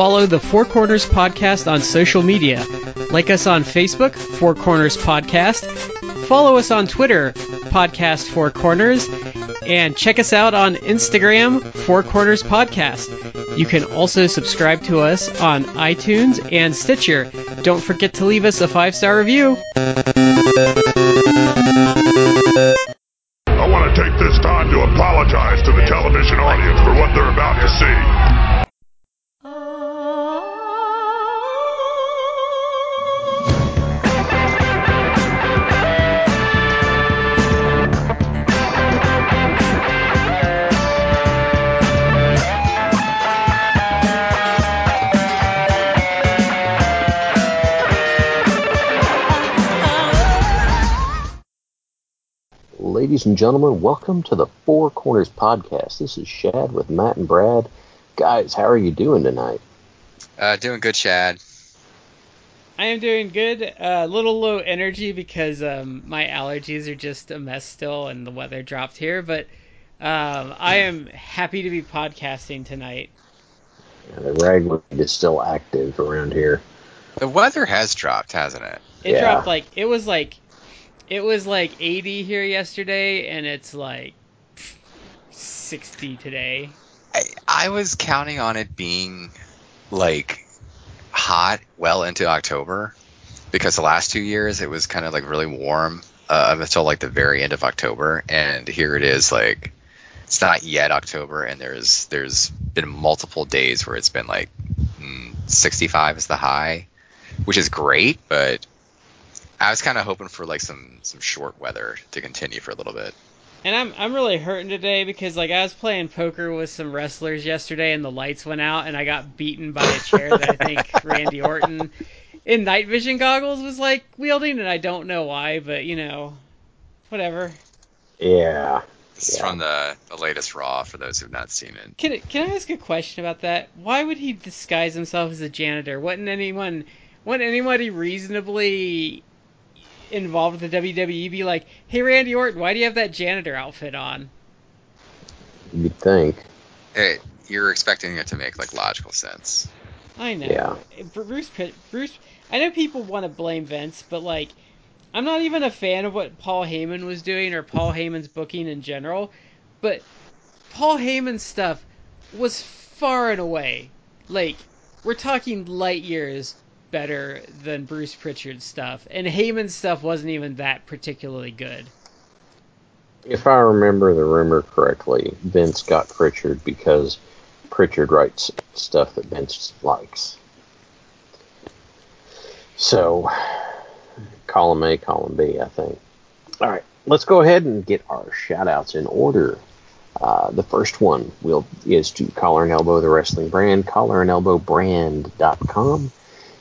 follow the Four Corners Podcast on social media. Like us on Facebook, Four Corners Podcast. Follow us on Twitter, Podcast Four Corners. And check us out on Instagram, Four Corners Podcast. You can also subscribe to us on iTunes and Stitcher. Don't forget to leave us a five star review. Ladies and gentlemen, welcome to the Four Corners Podcast. This is Shad with Matt and Brad. Guys, how are you doing tonight? Uh, doing good, Shad. I am doing good. A uh, little low energy because um, my allergies are just a mess still, and the weather dropped here. But um, I am happy to be podcasting tonight. Yeah, the ragweed is still active around here. The weather has dropped, hasn't it? It Yeah. dropped like it was like it was like 80 here yesterday, and it's like 60 today. I, I was counting on it being like hot well into October because the last two years it was kind of like really warm uh, until like the very end of October, and here it is like it's not yet October, and there's there's been multiple days where it's been like mm, 65 is the high, which is great, but I was kind of hoping for like some some short weather to continue for a little bit. And I'm I'm really hurting today because like I was playing poker with some wrestlers yesterday and the lights went out and I got beaten by a chair that I think Randy Orton in night vision goggles was like wielding and I don't know why, but you know, whatever. Yeah. This is from the, the latest Raw for those who've not seen it. Can can I ask a question about that? Why would he disguise himself as a janitor? Wouldn't anyone wouldn't anybody reasonably involved with the WWE be like, "Hey Randy Orton, why do you have that janitor outfit on?" You'd think. It, you're expecting it to make like logical sense. I know. Yeah. Eh, Bruce Bruce I know people want to blame Vince, but like I'm not even a fan of what Paul Heyman was doing or Paul Heyman's booking in general, but Paul Heyman's stuff was far and away like we're talking light years better than Bruce Pritchard's stuff, and Heyman's stuff wasn't even that particularly good. If I remember the rumor correctly, Vince got Pritchard because Pritchard writes stuff that Vince likes. So, column A, column B, I think. All right, let's go ahead and get our shout outs in order. Uh, the first one will is to Collar and Elbow, the wrestling brand, collarandelbowbrand.com.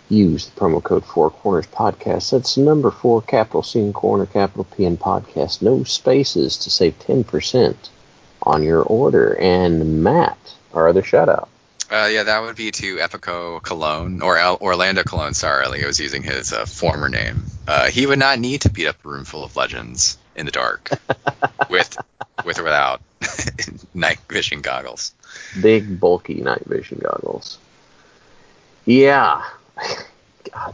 Use the promo code Four Corners Podcast. That's number four, capital C and corner, capital P and podcast. No spaces to save ten percent on your order. And Matt, our other shout out. Uh, yeah, that would be to Epico Colón or El- Orlando Colón. Sorry, like I was using his uh, former name. Uh, he would not need to beat up a room full of legends in the dark with with or without night vision goggles. Big bulky night vision goggles. Yeah. God,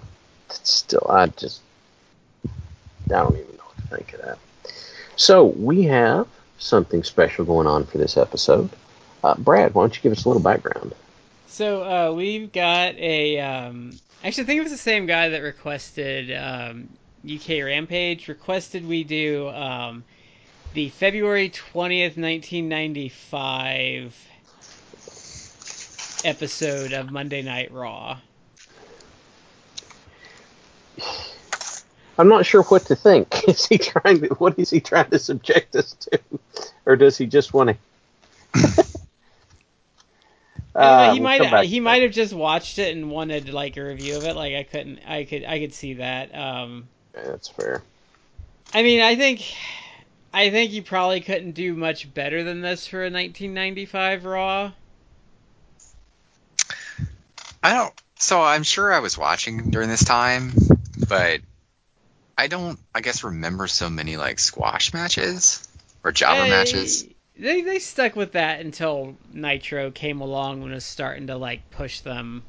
it's still I just I don't even know what to think of that. So we have something special going on for this episode. Uh, Brad, why don't you give us a little background? So uh, we've got a. Um, actually, I think it was the same guy that requested um, UK Rampage. Requested we do um, the February twentieth, nineteen ninety five episode of Monday Night Raw. I'm not sure what to think. Is he trying to? What is he trying to subject us to, or does he just want to? I don't know, Uh, he we'll might he might have just watched it and wanted like a review of it. Like I couldn't I could I could see that. Um, Yeah, That's fair. I mean I think I think you probably couldn't do much better than this for a 1995 Raw. I don't. So I'm sure I was watching during this time, but I don't. I guess remember so many like squash matches or jobber matches. They they stuck with that until Nitro came along and was starting to like push them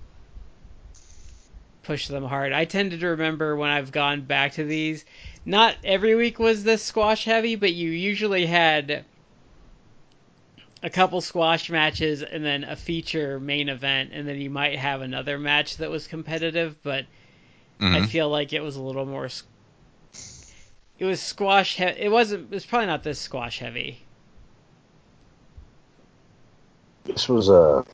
push them hard. I tended to remember when I've gone back to these, not every week was this squash heavy, but you usually had a couple squash matches and then a feature main event, and then you might have another match that was competitive, but I Mhm. feel like it was a little more. It was squash. He- it wasn't. It was probably not this squash heavy. This was a.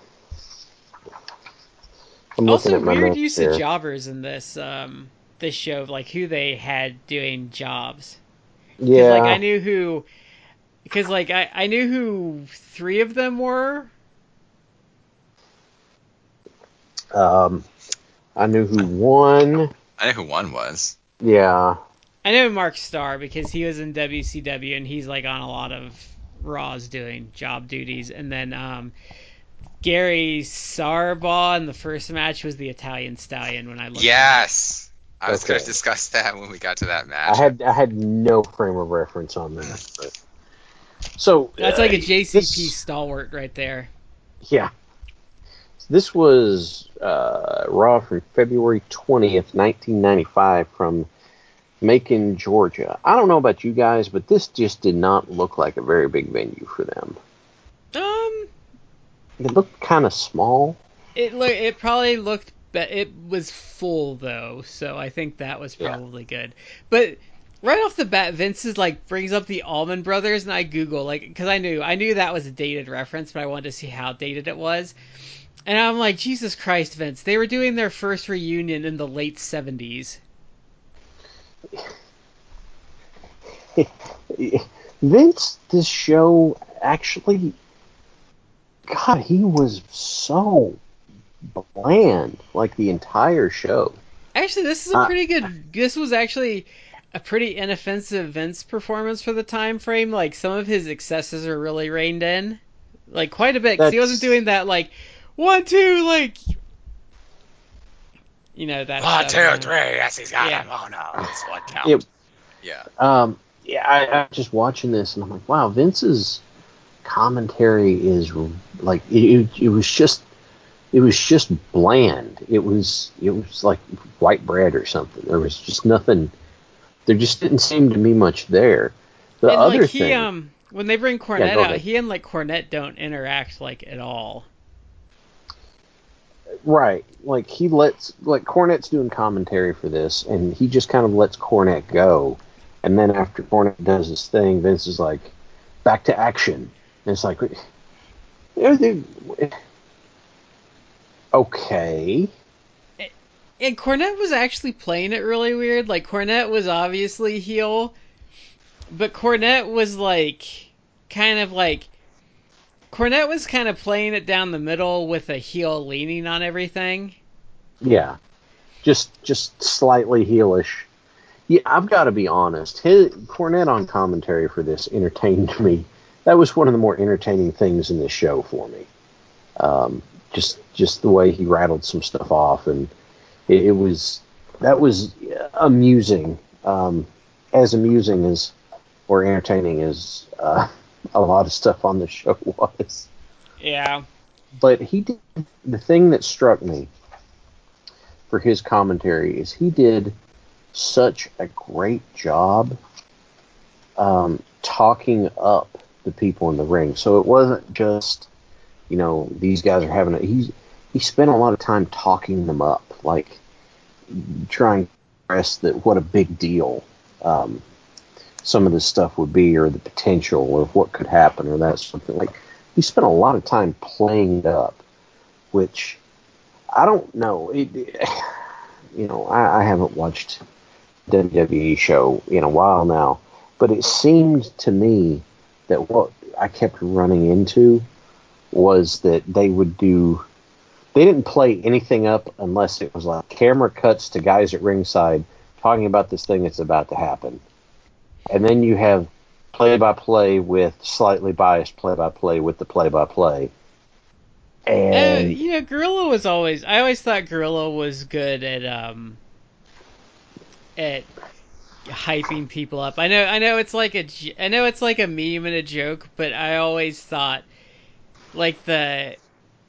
I'm Also, at my weird use here. of jobbers in this um this show, like who they had doing jobs. Yeah, like I knew who, because like I I knew who three of them were. um, I knew who won. I knew who won was. Yeah, I know Mark Starr because he was in WCW and he's like on a lot of Raws doing job duties, and then um. Gary Sabaugh in the first match was the Italian Stallion when I looked. him up. Yes. I was going to discuss that when we got to that match. I had I had no frame of reference on that. But. So That's like a uh, JCP this- stalwart right there. Yeah. This was uh, Raw from February 20th, 1995, from Macon, Georgia. I don't know about you guys, but this just did not look like a very big venue for them. Um, It looked kind of small. it look it probably looked be- it was full though, so I think that was Yeah. probably good. But right off the bat, Vince is like brings up the Allman Brothers, and I Google like because I knew I knew that was a dated reference, but I wanted to see how dated it was. And I'm like, Jesus Christ, Vince! They were doing their first reunion in the late '70s. Vince, this show actually, God, he was so bland, like the entire show. Actually, this is a Uh, pretty good. This was actually a pretty inoffensive Vince performance for the time frame. Like some of his excesses are really reined in, like quite a bit. Cause he wasn't doing that like one two like, you know that. One, stuff, two, you three. Yes, he's got Yeah. him. Oh, no. It's one count. It- yeah. Um, yeah, I, I'm just watching this and I'm like, wow, Vince's commentary is like it, it, it was just it was just bland. It was it was like white bread or something. There was just nothing. There just didn't seem to be much there. The and other like he thing, um when they bring Cornette go out, he and like Cornette don't interact like at all. Right? Like he lets like Cornette's doing commentary for this, and he just kind of lets Cornette go. And then after Cornette does his thing, Vince is like, back to action. And it's like. Okay. And Cornette was actually playing it really weird. Like Cornette was obviously heel, but Cornette was like kind of like Cornette was kind of playing it down the middle with a heel leaning on everything. Yeah, just just slightly heelish. Yeah, I've got to be honest. His Cornette on commentary for this entertained me. That was one of the more entertaining things in this show for me. Um, just just the way he rattled some stuff off, and it, it was that was amusing. Um, as amusing as or entertaining as uh, a lot of stuff on the show was Yeah. but he did the thing that struck me for his commentary is he did such a great job um, talking up the people in the ring. So it wasn't just you know these guys are having a he he spent a lot of time talking them up, like trying to express that what a big deal um, some of this stuff would be, or the potential of what could happen, or that something like he spent a lot of time playing it up, which I don't know. It, you know, I, I haven't watched WWE show in a while now, but it seemed to me that what I kept running into was that they would do. They didn't play anything up unless it was like camera cuts to guys at ringside talking about this thing that's about to happen, and then you have play by play with slightly biased play by play with the play by play. Uh, And you know, Gorilla was always. I always thought Gorilla was good at um at hyping people up. I know. I know it's like a I know it's like a meme and a joke, but I always thought like the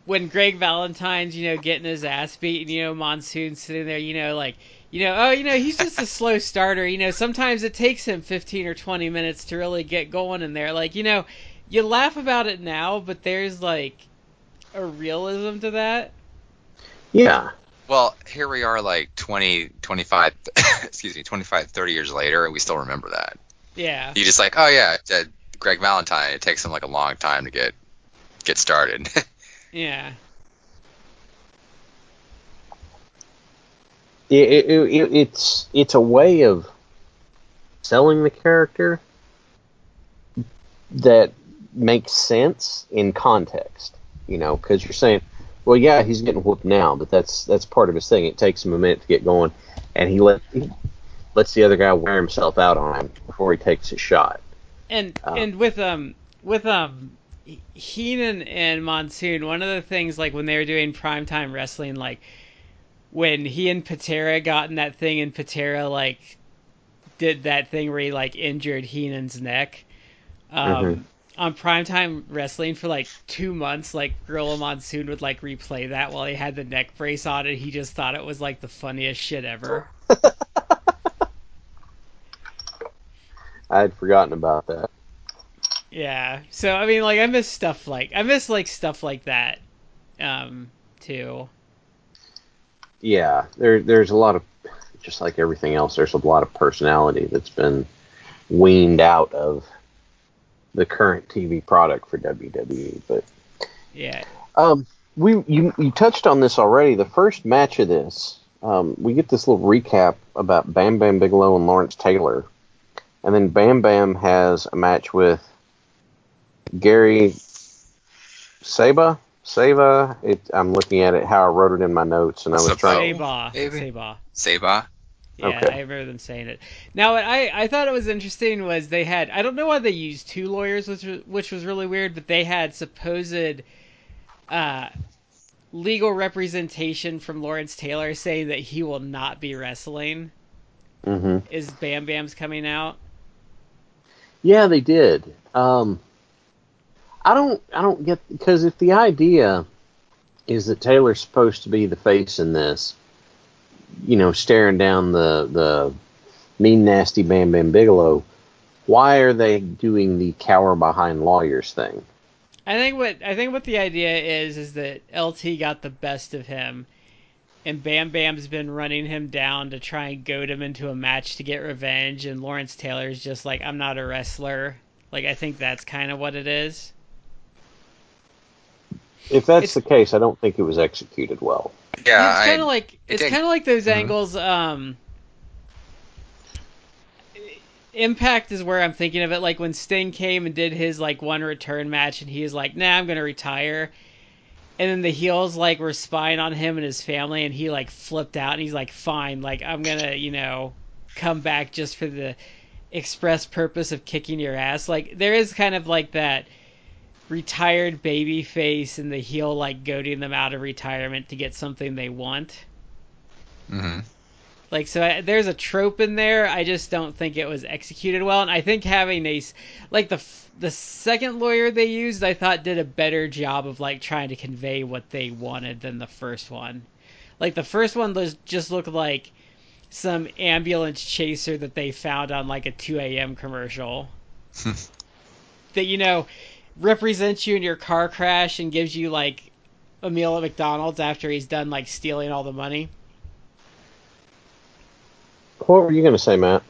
when Greg Valentine's, you know, getting his ass beat, and you know, Monsoon sitting there, you know, like, you know, oh, you know, he's just a slow starter. You know, sometimes it takes him 15 or 20 minutes to really get going in there. Like, you know, you laugh about it now, but there's like a realism to that. Yeah. Well, here we are like 20, 25, excuse me, 25, 30 years later, and we still remember that. Yeah. You just like, oh yeah, uh, Greg Valentine. It takes him like a long time to get get started. Yeah. It, it, it, it's it's a way of selling the character that makes sense in context. You know, because you're saying, well, yeah, he's getting whooped now, but that's that's part of his thing. It takes him a minute to get going, and he let he lets the other guy wear himself out on him before he takes his shot. And Uh, and with um with um Heenan and Monsoon, one of the things like when they were doing primetime wrestling, like when he and Patera got in that thing and Patera like did that thing where he like injured Heenan's neck. Um Mhm. on primetime wrestling for like two months, like Gorilla Monsoon would like replay that while he had the neck brace on and he just thought it was like the funniest shit ever. I had forgotten about that. Yeah. So I mean, like, I miss stuff like I miss like stuff like that, um, too. Yeah, there there's a lot of just like everything else. There's a lot of personality that's been weaned out of the current TV product for WWE. But Yeah. um, we you you touched on this already. The first match of this, um, we get this little recap about Bam Bam Bigelow and Lawrence Taylor, and then Bam Bam has a match with Gary Saba. Saba. It, I'm looking at it how I wrote it in my notes, and I was Saba. trying. Saba. maybe. Saba. Saba. Yeah, Okay. I remember them saying it. Now, what I I thought it was interesting was they had I don't know why they used two lawyers, which was, which was really weird, but they had supposed uh, legal representation from Lawrence Taylor saying that he will not be wrestling. hmm Is Bam Bam's coming out? Yeah, they did. Um, I don't. I don't get because if the idea is that Taylor's supposed to be the face in this, you know, staring down the the mean, nasty Bam Bam Bigelow, why are they doing the cower behind lawyers thing? I think what I think what the idea is is that LT got the best of him, and Bam Bam's been running him down to try and goad him into a match to get revenge, and Lawrence Taylor's just like, I'm not a wrestler. Like I think that's kind of what it is. If that's It's- the case, I don't think it was executed well. Yeah, it's kind of like it's did- kind of like those Mhm. angles. Um, Impact is where I'm thinking of it. Like when Sting came and did his like one return match, and he was like, "Nah, I'm gonna retire." And then the heels like were spying on him and his family, and he like flipped out, and he's like, "Fine, like I'm gonna, you know, come back just for the express purpose of kicking your ass." Like there is kind of like that retired baby face and the heel like goading them out of retirement to get something they want. hmm Like so, I, there's a trope in there. I just don't think it was executed well, and I think having a like the the second lawyer they used, I thought did a better job of like trying to convey what they wanted than the first one. Like the first one was just looked like some ambulance chaser that they found on like a 2 a.m. commercial. that you know represents you in your car crash and gives you like a meal at McDonald's after he's done like stealing all the money. What were you going to say, Matt?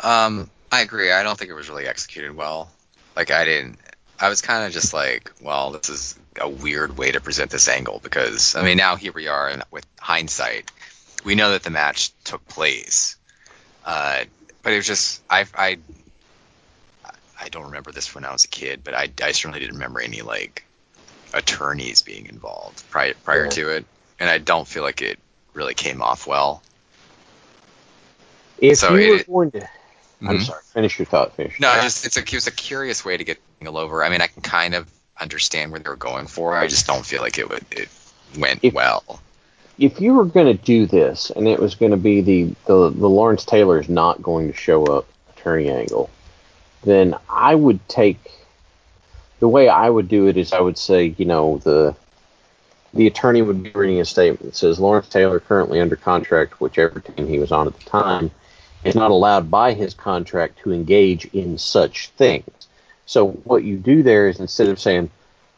Um, I agree. I don't think it was really executed well. Like I didn't. I was kind of just like, well, this is a weird way to present this angle because I mean now here we are, and with hindsight, we know that the match took place. Uh, but it was just I I I don't remember this when I was a kid, but I I certainly didn't remember any like attorneys being involved prior prior Yeah. to it, and I don't feel like it really came off well. If So you it- were going to, I'm Mhm. sorry. Finish your thought. Finish. No, it's, it's a it was a curious way to get the Angle over. I mean, I can kind of understand where they were going for. I just don't feel like it would it went If- well. if you were going to do this and it was going to be the, the the Lawrence Taylor is not going to show up attorney angle, then I would take the way I would do it is I would say you know the the attorney would be reading a statement that says Lawrence Taylor, currently under contract, whichever team he was on at the time, is not allowed by his contract to engage in such things. So what you do there is instead of saying,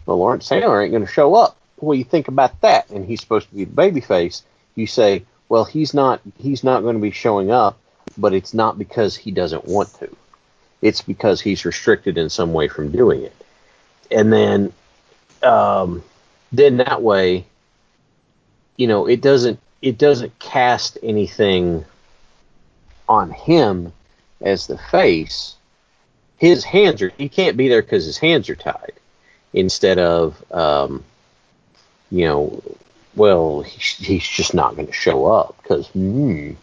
"Well, Lawrence Taylor ain't going to show up," what do you think about that? And he's supposed to be the babyface. You say, "Well, he's not. He's not going to be showing up, but it's not because he doesn't want to. It's because he's restricted in some way from doing it." And then, um, then that way, you know, it doesn't it doesn't cast anything on him as the face. His hands are he can't be there because his hands are tied. Instead of, um, you know, well, he's, he's just not going to show up because. Mm,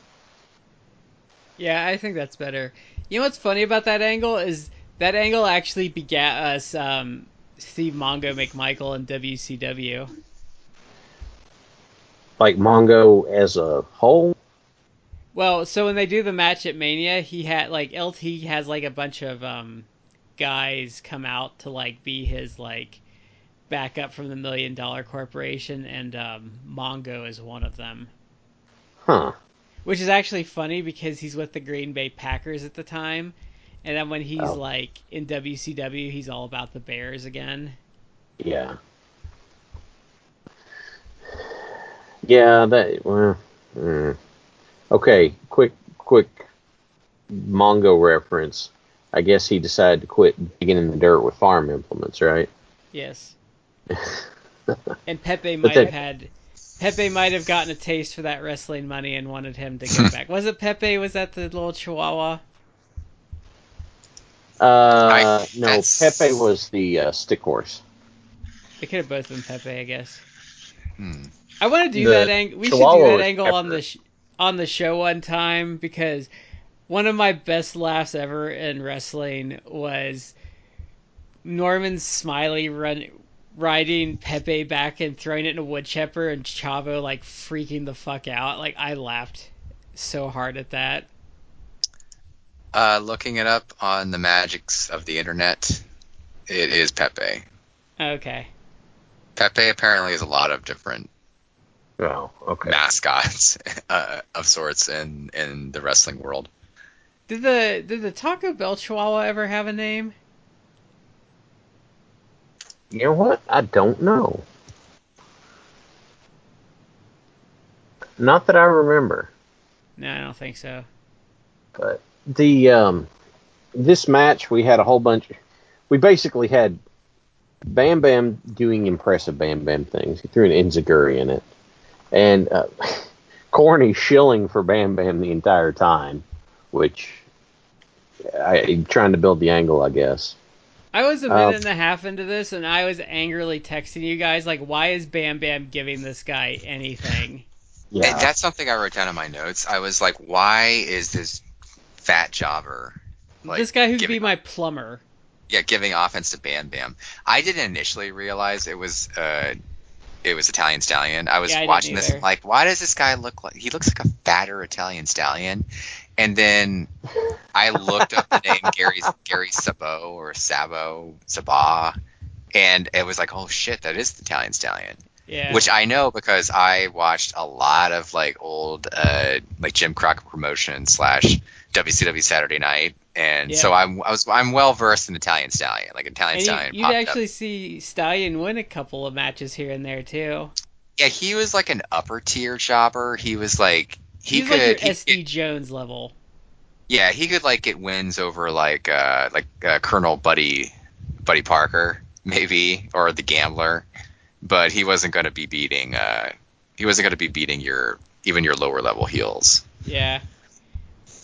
Yeah, I think that's better. You know what's funny about that angle is that angle actually begat us um, Steve Mongo McMichael and WCW. like Mongo as a whole. Well, so when they do the match at Mania, he had like LT has like a bunch of um, guys come out to like be his like backup from the Million Dollar Corporation, and um, Mongo is one of them. Huh. Which is actually funny because he's with the Green Bay Packers at the time, and then when he's Oh. like in WCW, he's all about the Bears again. Yeah. Yeah, that well, mm. okay. Quick, quick Mongo reference. I guess he decided to quit digging in the dirt with farm implements, right? Yes. and Pepe might then- have had Pepe might have gotten a taste for that wrestling money and wanted him to go back. Was it Pepe? Was that the little Chihuahua? Uh, no, that's- Pepe was the uh, stick horse. It could have both been Pepe, I guess. Hmm. I want to do The that angle. We should do that angle on the sh- on the show one time because one of my best laughs ever in wrestling was Norman Smiley run riding Pepe back and throwing it in a wood chipper and Chavo like freaking the fuck out. Like I laughed so hard at that. Uh, looking it up on the magics of the internet, it is Pepe. Okay. Pepe apparently has a lot of different Oh, okay. mascots uh, of sorts in in the wrestling world. Did the did the Taco Bell Chihuahua ever have a name? You know what? I don't know. Not that I remember. No, I don't think so. But the um, this match we had a whole bunch. We basically had Bam Bam doing impressive Bam Bam things. He threw an enziguri in it, and uh, Corny shilling for Bam Bam the entire time, which I trying to build the angle, I guess. I was a Um, minute and a half into this, and I was angrily texting you guys like, "Why is Bam Bam giving this guy anything?" Yeah. that's something I wrote down in my notes. I was like, why is this fat jobber like this guy who could be my plumber. yeah giving offense to Bam Bam? I didn't initially realize it was uh it was Italian Stallion. I was Yeah, I watching this either. like, why does this guy look like he looks like a fatter Italian Stallion? And then I looked up the name Gary Gary Sabo or Sabo Sabah, and it was like, oh shit, that is the Italian Stallion. Yeah. Which I know because I watched a lot of like old uh, like Jim Crockett promotion slash WCW Saturday Night, and Yeah. so I'm I was I'm well versed in Italian Stallion, like Italian and Stallion. you, would up. actually see Stallion win a couple of matches here and there too. yeah, he was like an upper tier jobber. He was like he He's could like your SD Jones level. yeah he could like get wins over like uh like uh, Colonel Buddy Buddy Parker maybe or the Gambler, but he wasn't going to be beating uh he wasn't going to be beating your even your lower level heels. Yeah.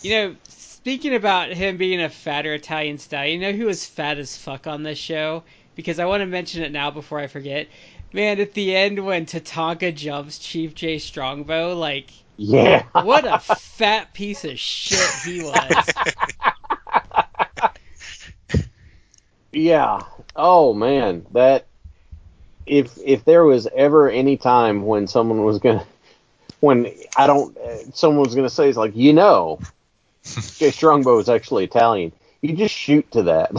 You know, speaking about him being a fatter Italian stallion, you know who was fat as fuck on this show? Because I want to mention it now before I forget. Man, at the end when Tatanka jumps Chief Jay Strongbow, like, Yeah. what a fat piece of shit he was. Yeah. Oh man, that if if there was ever any time when someone was gonna when I don't uh, someone was gonna say it's like you know Jay Strongbow is actually Italian. You just shoot to that.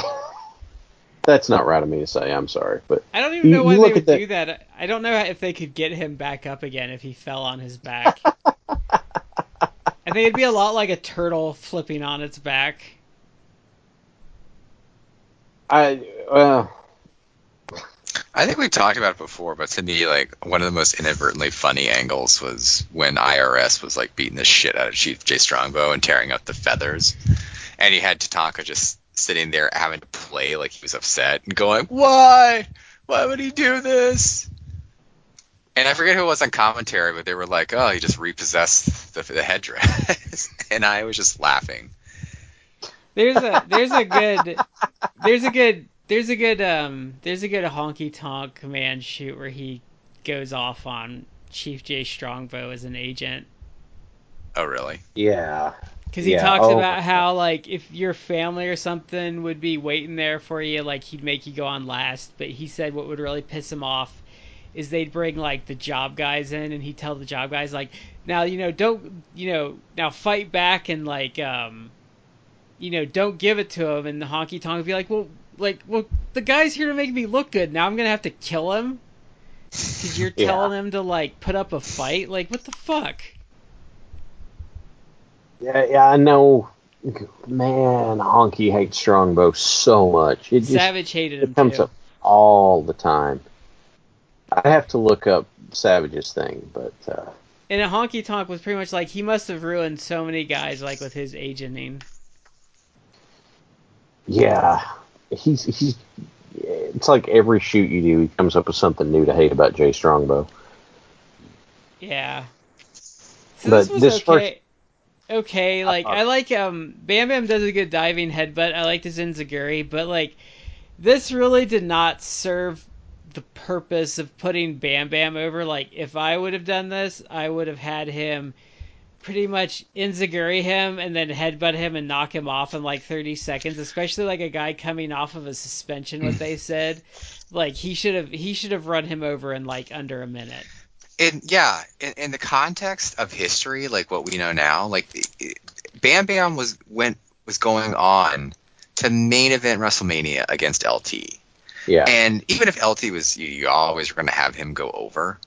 that's not right of me to say. I'm sorry, but I don't even You- know why you they would that- do that. I don't know if they could get him back up again if he fell on his back. I think it'd be a lot like a turtle flipping on its back. I well, I think we've talked about it before, but to me, like one of the most inadvertently funny angles was when IRS was like beating the shit out of Chief Jay Strongbow and tearing up the feathers, and he had Tatanka just sitting there having to play like he was upset and going, "Why? Why would he do this?" And I forget who it was on commentary, but they were like, "Oh, he just repossessed the, the headdress," and I was just laughing. There's a there's a good there's a good there's a good um there's a good honky tonk command shoot where he goes off on Chief Jay Strongbow as an agent. Oh, really? yeah, because he Yeah, talks oh about how like if your family or something would be waiting there for you like he'd make you go on last. But he said what would really piss him off is they'd bring like the job guys in and he'd tell the job guys like now you know don't you know now fight back and like um you know don't give it to him and the honky tonk would be like well like well the guy's here to make me look good now i'm gonna have to kill him because you're Yeah. him to like put up a fight like what the fuck yeah, yeah. I know. Man, Honky hates Strongbow so much. It just savage hated him it comes too up all the time. I have to look up Savage's thing, but uh, And a honky tonk was pretty much like he must have ruined so many guys like with his agenting. yeah, he's he's. It's like every shoot you do, he comes up with something new to hate about Jay Strongbow. Yeah. So But this was this okay. Okay, like Uh, I like um Bam Bam does a good diving headbutt. I like the Zinzaguri, but like this really did not serve the purpose of putting Bam Bam over. Like if I would have done this, I would have had him pretty much enziguri him and then headbutt him and knock him off in like 30 seconds, especially like a guy coming off of a suspension what they mm. said. Like he should have he should have run him over in like under a minute. in yeah in, in the context of history like what we know now like bam bam was went was going on to main event wrestlemania against lt Yeah, and even if lt was you, you always were going to have him go over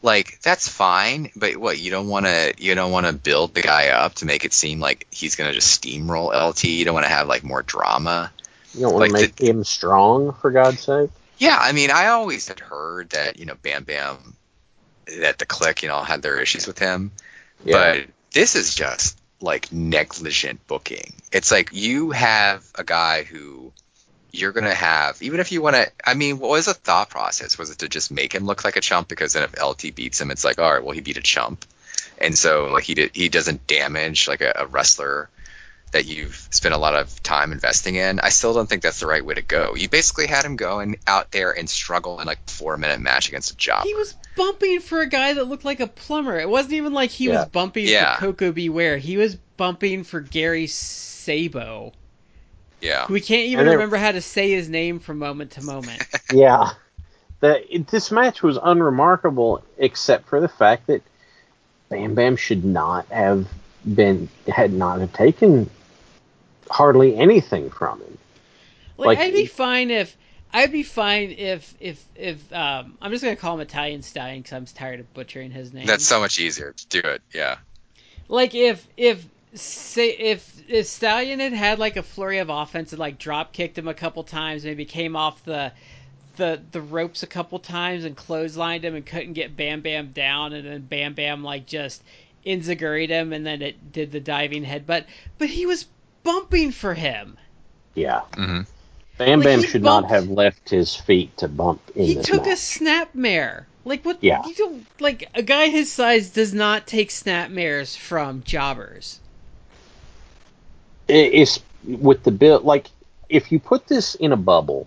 like that's fine but what you don't want to you don't want to build the guy up to make it seem like he's going to just steamroll lt you don't want to have like more drama. You don't want like to make him strong, for God's sake. Yeah, I mean, I always had heard that you know Bam Bam, that the Kliq, you know, had their issues with him, Yeah, but this is just like negligent booking. It's like you have a guy who you're gonna have, even if you want to. I mean, what was the thought process? Was it to just make him look like a chump? Because then if LT beats him, it's like, all right, well, he beat a chump, and so like he did, he doesn't damage like a, a wrestler that you've spent a lot of time investing in. I still don't think that's the right way to go. You basically had him going out there and struggle in like four minute match against a job. He was bumping for a guy that looked like a plumber. It wasn't even like he Yeah. was bumping Yeah. for Koko B. Ware. He was bumping for Gary Sabo. Yeah. We can't even And remember how to say his name from moment to moment. yeah. The, it, this match was unremarkable, except for the fact that Bam Bam should not have been had not have taken hardly anything from him. Like, Like- I'd be fine if I'd be fine if if if um I'm just gonna call him Italian Stallion because I'm tired of butchering his name. That's so much easier to do it. Yeah. like if if say if if Stallion had had like a flurry of offense and like drop kicked him a couple times, maybe came off the the the ropes a couple times and clotheslined him and couldn't get Bam Bam down, and then Bam Bam like just enziguried him and then it did the diving headbutt. But he was bumping for him. Yeah. hmm Bam Like, Bam should bumped- not have left his feet to bump in he this took a match. snapmare. Like what? Yeah. You don't like a guy his size does not take snapmares from jobbers. It- it's with the bill like if you put this in a bubble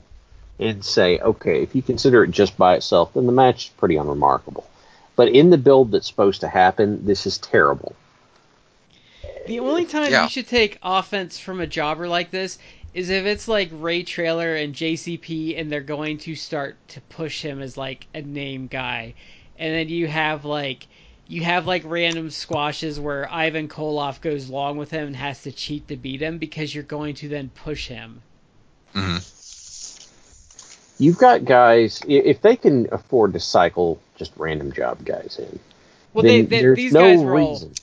and say okay if you consider it just by itself then the match is pretty unremarkable but in the build that's supposed to happen this is terrible The only time Yeah. you should take offense from a jobber like this is if it's like Ray Traylor and JCP and they're going to start to push him as like a name guy. And then you have like you have like random squashes where Ivan Koloff goes long with him and has to cheat to beat him because you're going to then push him. hmm you've got guys if they can afford to cycle just random job guys in. Well, then they, they, these no guys were all reason.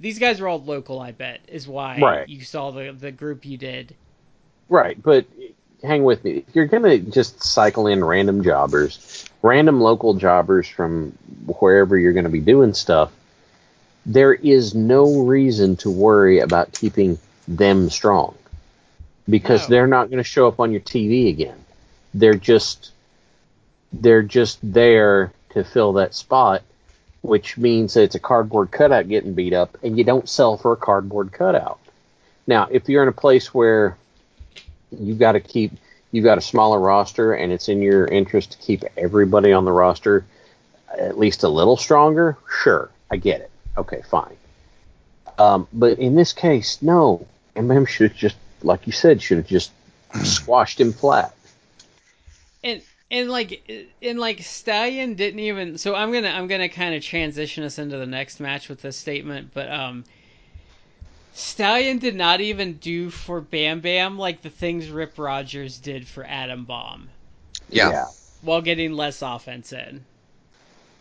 these guys were all local. I bet is why Right. you saw the the group you did. Right, but hang with me. If you're gonna just cycle in random jobbers, random local jobbers from wherever you're gonna be doing stuff, there is no reason to worry about keeping them strong. Because No. they're not gonna show up on your TV again. They're just they're just there to fill that spot, which means that it's a cardboard cutout getting beat up and you don't sell for a cardboard cutout. Now, if you're in a place where you've got to keep you got a smaller roster and it's in your interest to keep everybody on the roster at least a little stronger sure i get it. Okay fine. Um, but in this case no. Mm should have just like you said should have just squashed him flat. And and like and like Stallion didn't even so I'm gonna I'm gonna kind of transition us into the next match with this statement, but um Stallion did not even do for Bam Bam like the things Rip Rogers did for Adam Bomb Yeah. while getting less offense in.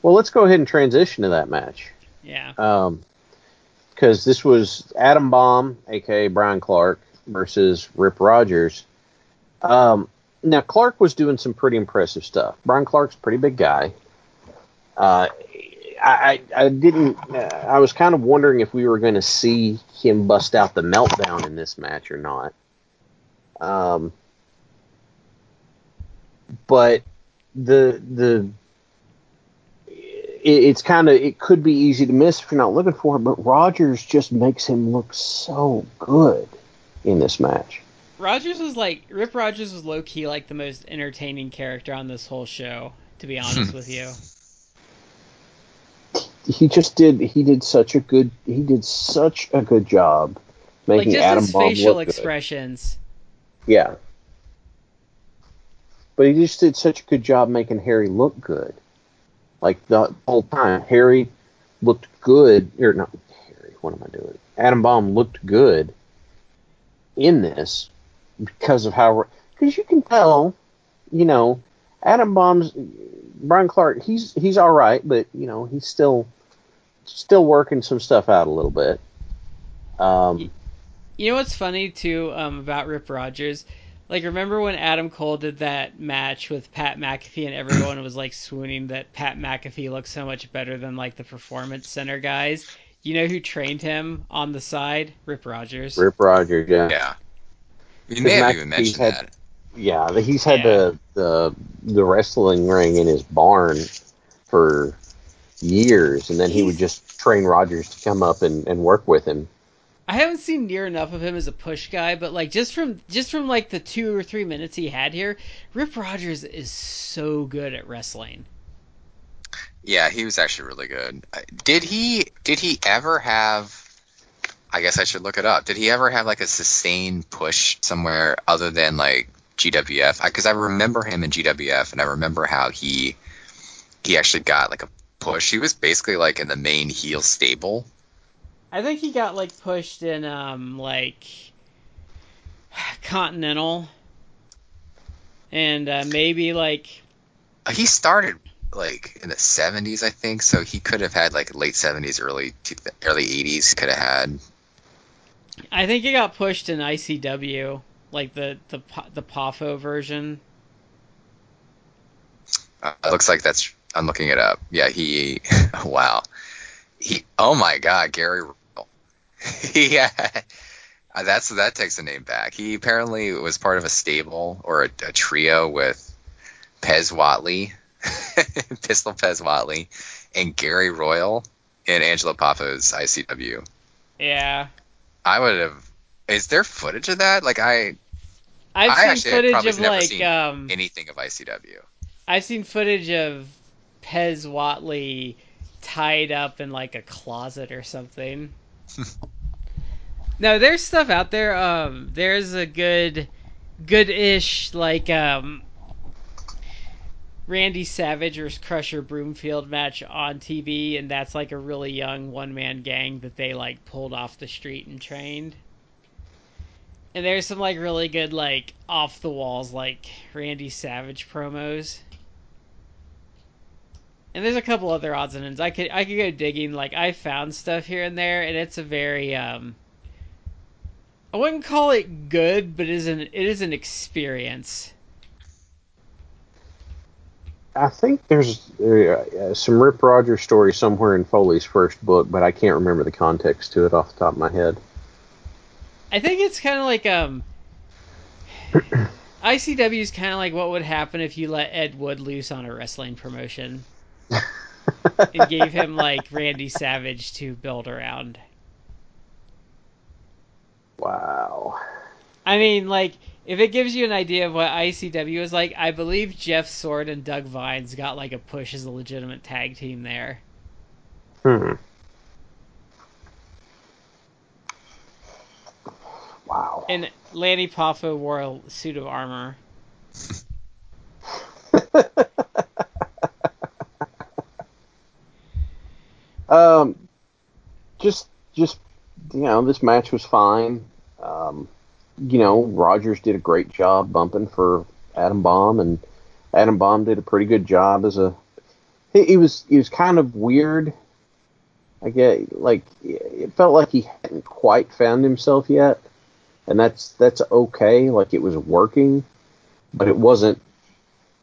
well let's go ahead and transition to that match Yeah. um because this was Adam Bomb, aka Brian Clark, versus Rip Rogers. Um, now Clark was doing some pretty impressive stuff. Brian Clark's a pretty big guy. Uh, I, I I didn't. Uh, I was kind of wondering if we were going to see him bust out the meltdown in this match or not. Um, but the the it, it's kind of it could be easy to miss if you're not looking for it. But Rogers just makes him look so good in this match. Rogers was like Rip Rogers was low key like the most entertaining character on this whole show, to be honest with you. He just did. He did such a good. He did such a good job Like making just Adam his Bomb facial look good. expressions. Yeah. But he just did such a good job making Harry look good. Like the whole time, Harry looked good. Or not Harry. What am I doing? Adam Bomb looked good in this because of how. Because you can tell, you know, Adam Bomb's Brian Clark. He's he's all right, but you know he's still still working some stuff out a little bit. Um, You know what's funny too um, about Rip Rogers? Like, remember when Adam Cole did that match with Pat McAfee and everyone was like swooning that Pat McAfee looks so much better than like the Performance Center guys? You know who trained him on the side? Rip Rogers. Rip Rogers, yeah. Yeah. You may have even McAfee's mentioned had- that. Yeah, he's had Yeah. the, the the wrestling ring in his barn for years, and then he would just train Rogers to come up and, and work with him. I haven't seen near enough of him as a push guy, but like just from just from like the two or three minutes he had here, Rip Rogers is so good at wrestling. Yeah, he was actually really good. Uh, Did he? Did he ever have? I guess I should look it up. Did he ever have like a sustained push somewhere other than like GWF? Because I remember him in GWF, and I remember how he he actually got like a push. He was basically like in the main heel stable. I think he got like pushed in um like Continental, and uh, maybe like Uh, He started like in the 70s, I think. So he could have had like late 70s, early early 80s. Could have had. I think he got pushed in ICW, like the the the Poffo version. Uh, it looks like that's. I'm looking it up. Yeah, he. Wow. He. Oh my God, Gary. Royal. yeah. Uh, That's that takes a name back. He apparently was part of a stable or a, a trio with Pez Whatley, Pistol Pez Whatley, and Gary Royal in Angelo Poffo's ICW. Yeah, I would have. Is there footage of that? Like I I've I seen actually footage probably of never like seen um anything of ICW. I've seen footage of Pez Whatley tied up in like a closet or something. no, there's stuff out there. Um, there's a good, good-ish like um, Randy Savage versus Crusher Broomfield match on TV, and that's like a really young one-man gang that they like pulled off the street and trained. And there's some like really good like off the walls like Randy Savage promos. And there's a couple other odds and ends. I could I could go digging. Like I found stuff here and there, and it's a very um. I wouldn't call it good, but it is an it is an experience. I think there's uh, some Rip Rogers story somewhere in Foley's first book, but I can't remember the context to it off the top of my head. I think it's kind of like um. ICW is kind of like what would happen if you let Ed Wood loose on a wrestling promotion and gave him like Randy Savage to build around. Wow. I mean, like, if it gives you an idea of what ICW is like, I believe Jeff Sword and Doug Vines got like a push as a legitimate tag team there. Hmm. Wow. And Lanny Poffo wore a suit of armor. um, just, just, you know, this match was fine. Um, you know, Rogers did a great job bumping for Adam Bomb, and Adam Bomb did a pretty good job as a. He, he was he was kind of weird. I get like it felt like he hadn't quite found himself yet, and that's that's okay. Like it was working, but it wasn't.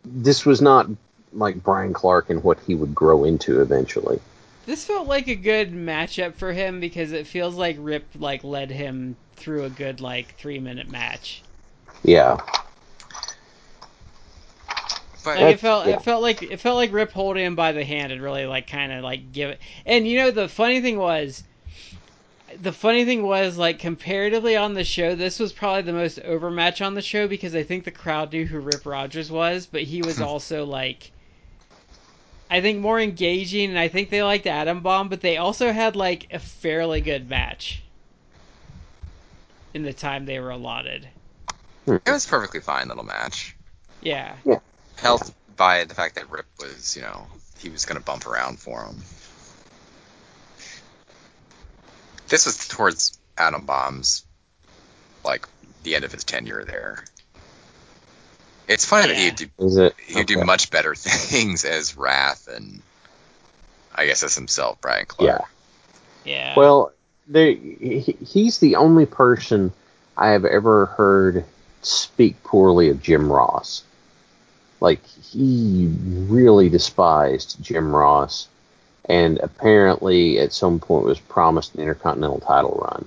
This was not like Brian Clark and what he would grow into eventually. This felt like a good matchup for him because it feels like Rip like led him through a good like three minute match. Yeah. But Like it felt yeah. it felt like it felt like Rip holding him by the hand and really like kind of like give it. And you know the funny thing was, the funny thing was like comparatively on the show, this was probably the most overmatch on the show because I think the crowd knew who Rip Rogers was, but he was hmm. also like. I think more engaging, and I think they liked Adam Bomb, but they also had like a fairly good match in the time they were allotted. it was perfectly fine little match. Yeah, Helped by the fact that Rip was, you know, he was going to bump around for him. This was towards Adam Bomb's, like, the end of his tenure there. It's funny that he'd do, Is it? he'd do much better things as Wrath and, I guess, as himself, Brian Clark. Yeah. yeah. Well, there, he, he's the only person I have ever heard speak poorly of Jim Ross. Like he really despised Jim Ross, and apparently at some point was promised an intercontinental title run.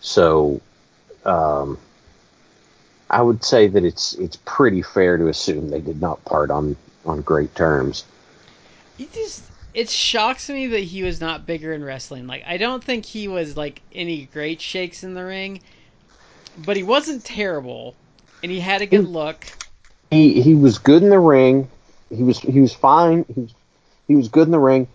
So, um, I would say that it's it's pretty fair to assume they did not part on on great terms. It just it shocks me that he was not bigger in wrestling. Like I don't think he was like any great shakes in the ring, but he wasn't terrible, and he had a good look. he he was good in the ring. He was he was fine. He was he was good in the ring.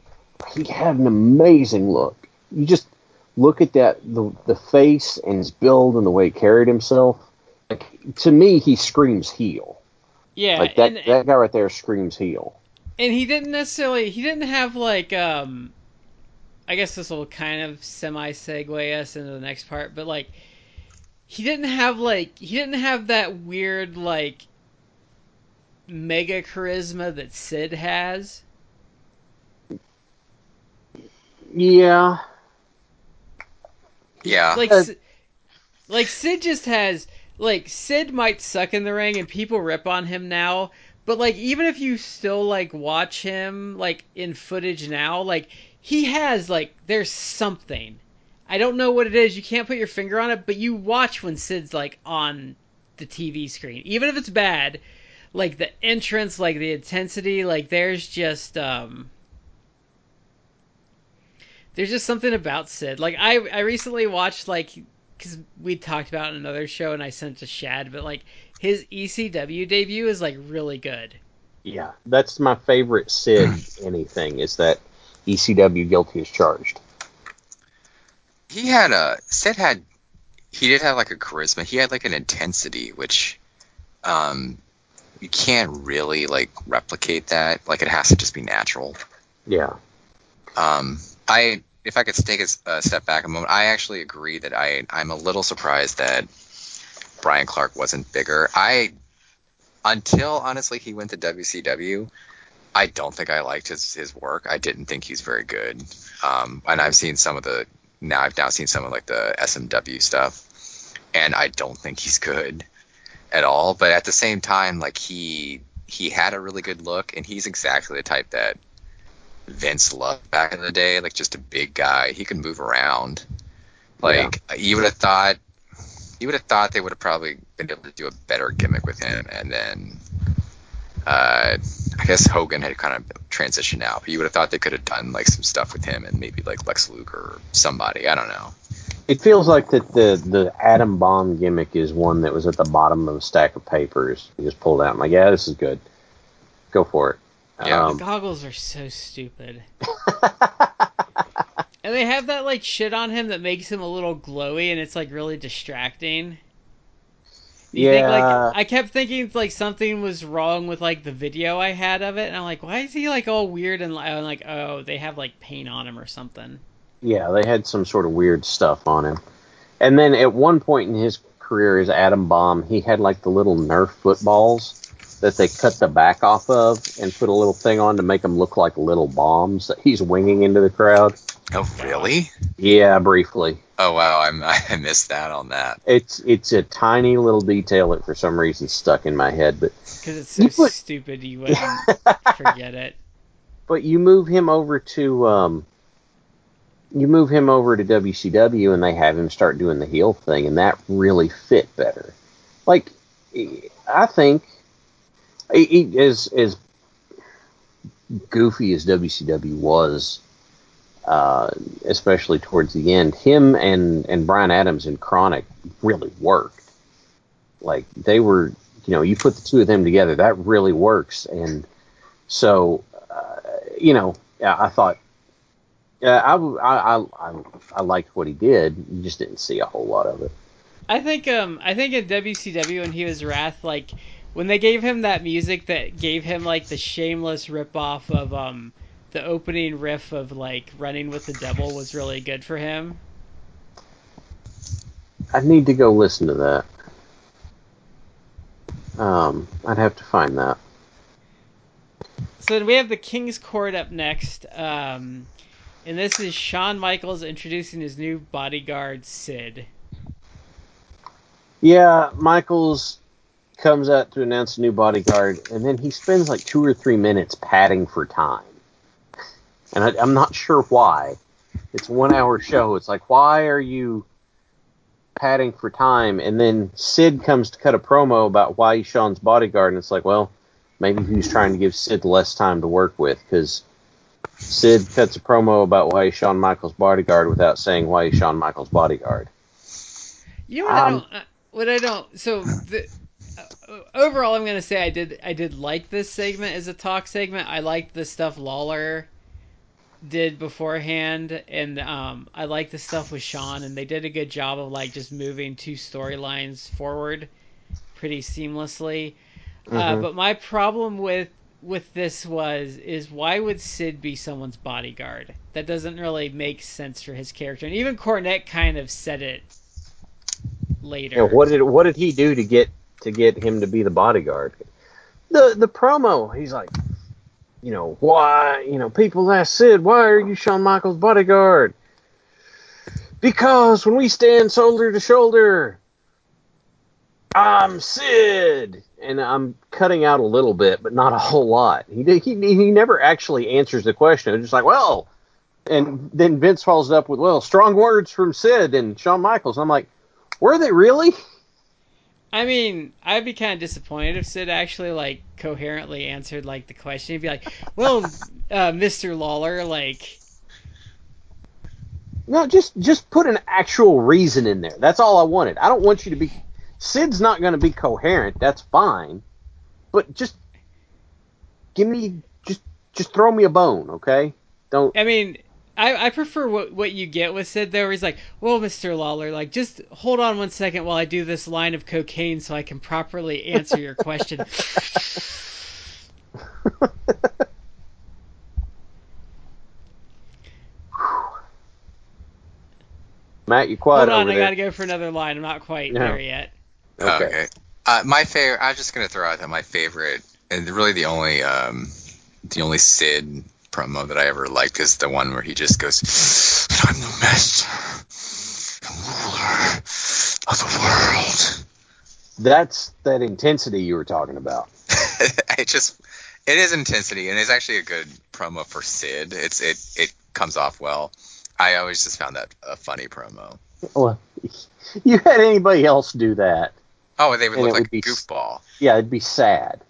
He had an amazing look. You just look at that the the face and his build and the way he carried himself. Like to me, he screams heel. Yeah, Like that and that guy right there screams heel. and he didn't necessarily he didn't have like um, I guess this will kind of semi segue us into the next part, but like he didn't have like he didn't have that weird like mega charisma that Sid has. Yeah, Yeah. like Uh, like Sid just has like Sid might suck in the ring and people rip on him now, but like even if you still like watch him like in footage now, like he has like there's something. I don't know what it is. You can't put your finger on it, but you watch when Sid's like on the TV screen, even if it's bad. Like the entrance, like the intensity, like there's just um there's just something about Sid. Like I I recently watched like because we talked about it in another show and I sent to Shad, but like his ECW debut is like really good. yeah. That's my favorite Sid anything is that ECW guilty as charged. he had a Sid had he did have like a charisma. He had like an intensity which um you can't really like replicate that. Like it has to just be natural. Yeah. Um I if I could take a step back a moment, I actually agree that I I'm a little surprised that Brian Clark wasn't bigger. I until honestly he went to WCW. I don't think I liked his his work. I didn't think he's very good. Um, and I've seen some of the now I've now seen some of like the SMW stuff, and I don't think he's good at all. But at the same time, like he he had a really good look, and he's exactly the type that Vince loved back in the day. Like just a big guy, he could move around. Like yeah. you would have thought, you would have thought they would have probably been able to do a better gimmick with him, and then uh, I guess Hogan had kind of transitioned out. But you would have thought they could have done like some stuff with him and maybe like Lex Luger or somebody. I don't know. It feels like that the the Adam Bomb gimmick is one that was at the bottom of a stack of papers. You just pulled out. Like, yeah, this is good. Go for it. Yeah, um, the goggles are so stupid. and they have that like shit on him that makes him a little glowy, and it's like really distracting. You yeah. Think, like, I kept thinking like something was wrong with like the video I had of it, and I'm like, why is he like all weird and I'm like, oh, they have like paint on him or something. Yeah, they had some sort of weird stuff on him. And then at one point in his career as Adam Bomb, he had like the little Nerf footballs that they cut the back off of and put a little thing on to make them look like little bombs that he's winging into the crowd. Oh, really? Yeah, briefly. Oh wow, I'm, I missed that on that. It's it's a tiny little detail that for some reason stuck in my head, but because it's so put, stupid, you wouldn't forget it. But you move him over to um, you move him over to WCW, and they have him start doing the heel thing, and that really fit better. Like, I think as as goofy as WCW was, uh, especially towards the end, him and and Brian Adams and KroniK really worked. Like they were, you know, you put the two of them together, that really works. And so, uh, you know, I thought. Yeah, I, I, I, I liked what he did. You just didn't see a whole lot of it. I think um I think in WCW when he was Wrath, like when they gave him that music that gave him like the shameless ripoff of um the opening riff of like Running with the Devil was really good for him. I need to go listen to that. Um, I'd have to find that. So then we have the King's Court up next. Um, and this is Shawn Michaels introducing his new bodyguard, Sid. Yeah, Michaels comes out to announce a new bodyguard, and then he spends like two or three minutes padding for time. And I, I'm not sure why. It's a one hour show. It's like, why are you padding for time? And then Sid comes to cut a promo about why he's Shawn's bodyguard, and it's like, well, maybe he's trying to give Sid less time to work with because Sid cuts a promo about why he's Shawn Michaels' bodyguard without saying why he's Shawn Michaels' bodyguard. You know what um, I don't. Uh, what I don't. So the, overall, I'm gonna say I did I did like this segment as a talk segment. I liked the stuff Lawler did beforehand, and um, I liked the stuff with Shawn, and they did a good job of like just moving two storylines forward pretty seamlessly. Uh, mm-hmm. Uh, but my problem with with this was is why would Sid be someone's bodyguard? That doesn't really make sense for his character. And even Cornette kind of said it later. Yeah, what did what did he do to get to get him to be the bodyguard? The the promo, he's like, you know, why, you know, people ask Sid, why are you Shawn Michaels' bodyguard? Because when we stand shoulder to shoulder, I'm Sid, and I'm cutting out a little bit, but not a whole lot. He he he never actually answers the question. It's just like, well, and then Vince follows up with, well, strong words from Sid and Shawn Michaels. I'm like, were they really? I mean, I'd be kind of disappointed if Sid actually like coherently answered like the question. He'd be like, "Well, uh, Mr. Lawler, like." No, just just put an actual reason in there. That's all I wanted. I don't want you to be. Sid's not going to be coherent. That's fine, but just give me just just throw me a bone, okay? Don't. I mean, I, I prefer what what you get with Sid though. He's like, well, Mister Lawler, like just hold on one second while I do this line of cocaine so I can properly answer your question. Matt, you quiet Hold on, I there. gotta go for another line. I'm not quite there yet. Okay. Okay. Uh, my favorite. I'm just gonna throw out that my favorite, and really the only, um, the only Sid promo that I ever liked is the one where he just goes, "I'm the master, and ruler of the world." That's that intensity you were talking about. it just, it is intensity, and it's actually a good promo for Sid. It's it it comes off well. I always just found that a funny promo. Well, you had anybody else do that. Oh, they would And look like would be goofball. Yeah, it'd be sad.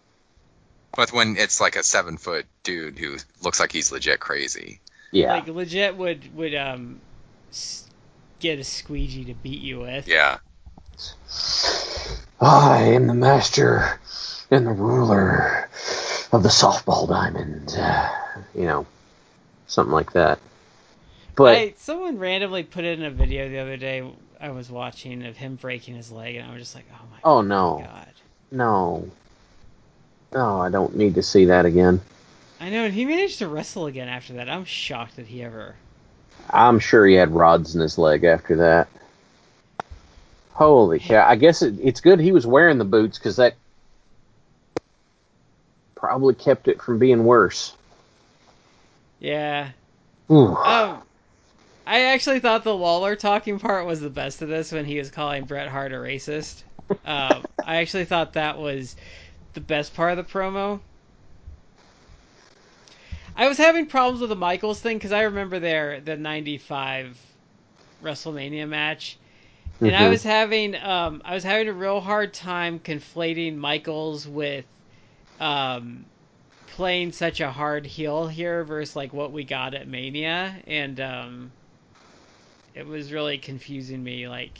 But when it's like a seven foot dude who looks like he's legit crazy. Yeah. Like legit would would um get a squeegee to beat you with. Yeah. I am the master and the ruler of the softball diamond. Uh, you know, something like that. But I, someone randomly put it in a video the other day I was watching of him breaking his leg, and I was just like, oh my oh no, god. no, no, I don't need to see that again. I know, and he managed to wrestle again after that. I'm shocked that he ever. I'm sure he had rods in his leg after that. Holy cow! I guess it, it's good he was wearing the boots because that probably kept it from being worse. Yeah. Ooh. Um, I actually thought the Lawler talking part was the best of this when he was calling Bret Hart a racist. Um, I actually thought that was the best part of the promo. I was having problems with the Michaels thing because I remember their the '95 WrestleMania match, and I Mhm. was having um, I was having a real hard time conflating Michaels with um, playing such a hard heel here versus like what we got at Mania, and um, it was really confusing me, like,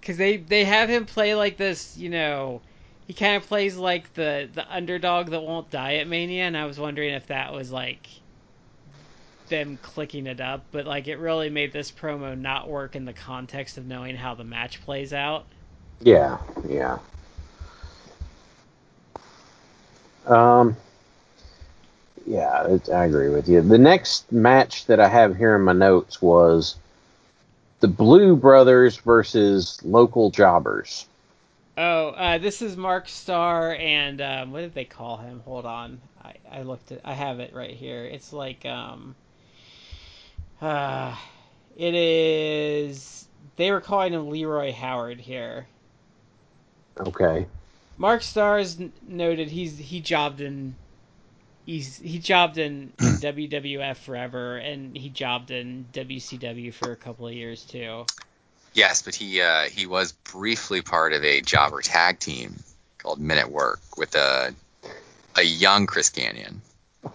because they they have him play like this, you know, he kind of plays like the the underdog that won't die at Mania, and I was wondering if that was like them clicking it up, but like it really made this promo not work in the context of knowing how the match plays out. Yeah, yeah. Um, yeah, it, I agree with you. The next match that I have here in my notes was the Blu Brothers versus local jobbers. Oh, uh, this is Mark Starr and um, what did they call him? Hold on, I, I looked at I have it right here. It's like um, uh, it is. They were calling him Leroy Howard here. Okay. Mark Starr is n- noted. He's he jobbed in. He's he jobbed in, in WWF forever, and he jobbed in WCW for a couple of years too. Yes, but he uh, he was briefly part of a jobber tag team called Men at Work with a a young Chris Kanyon.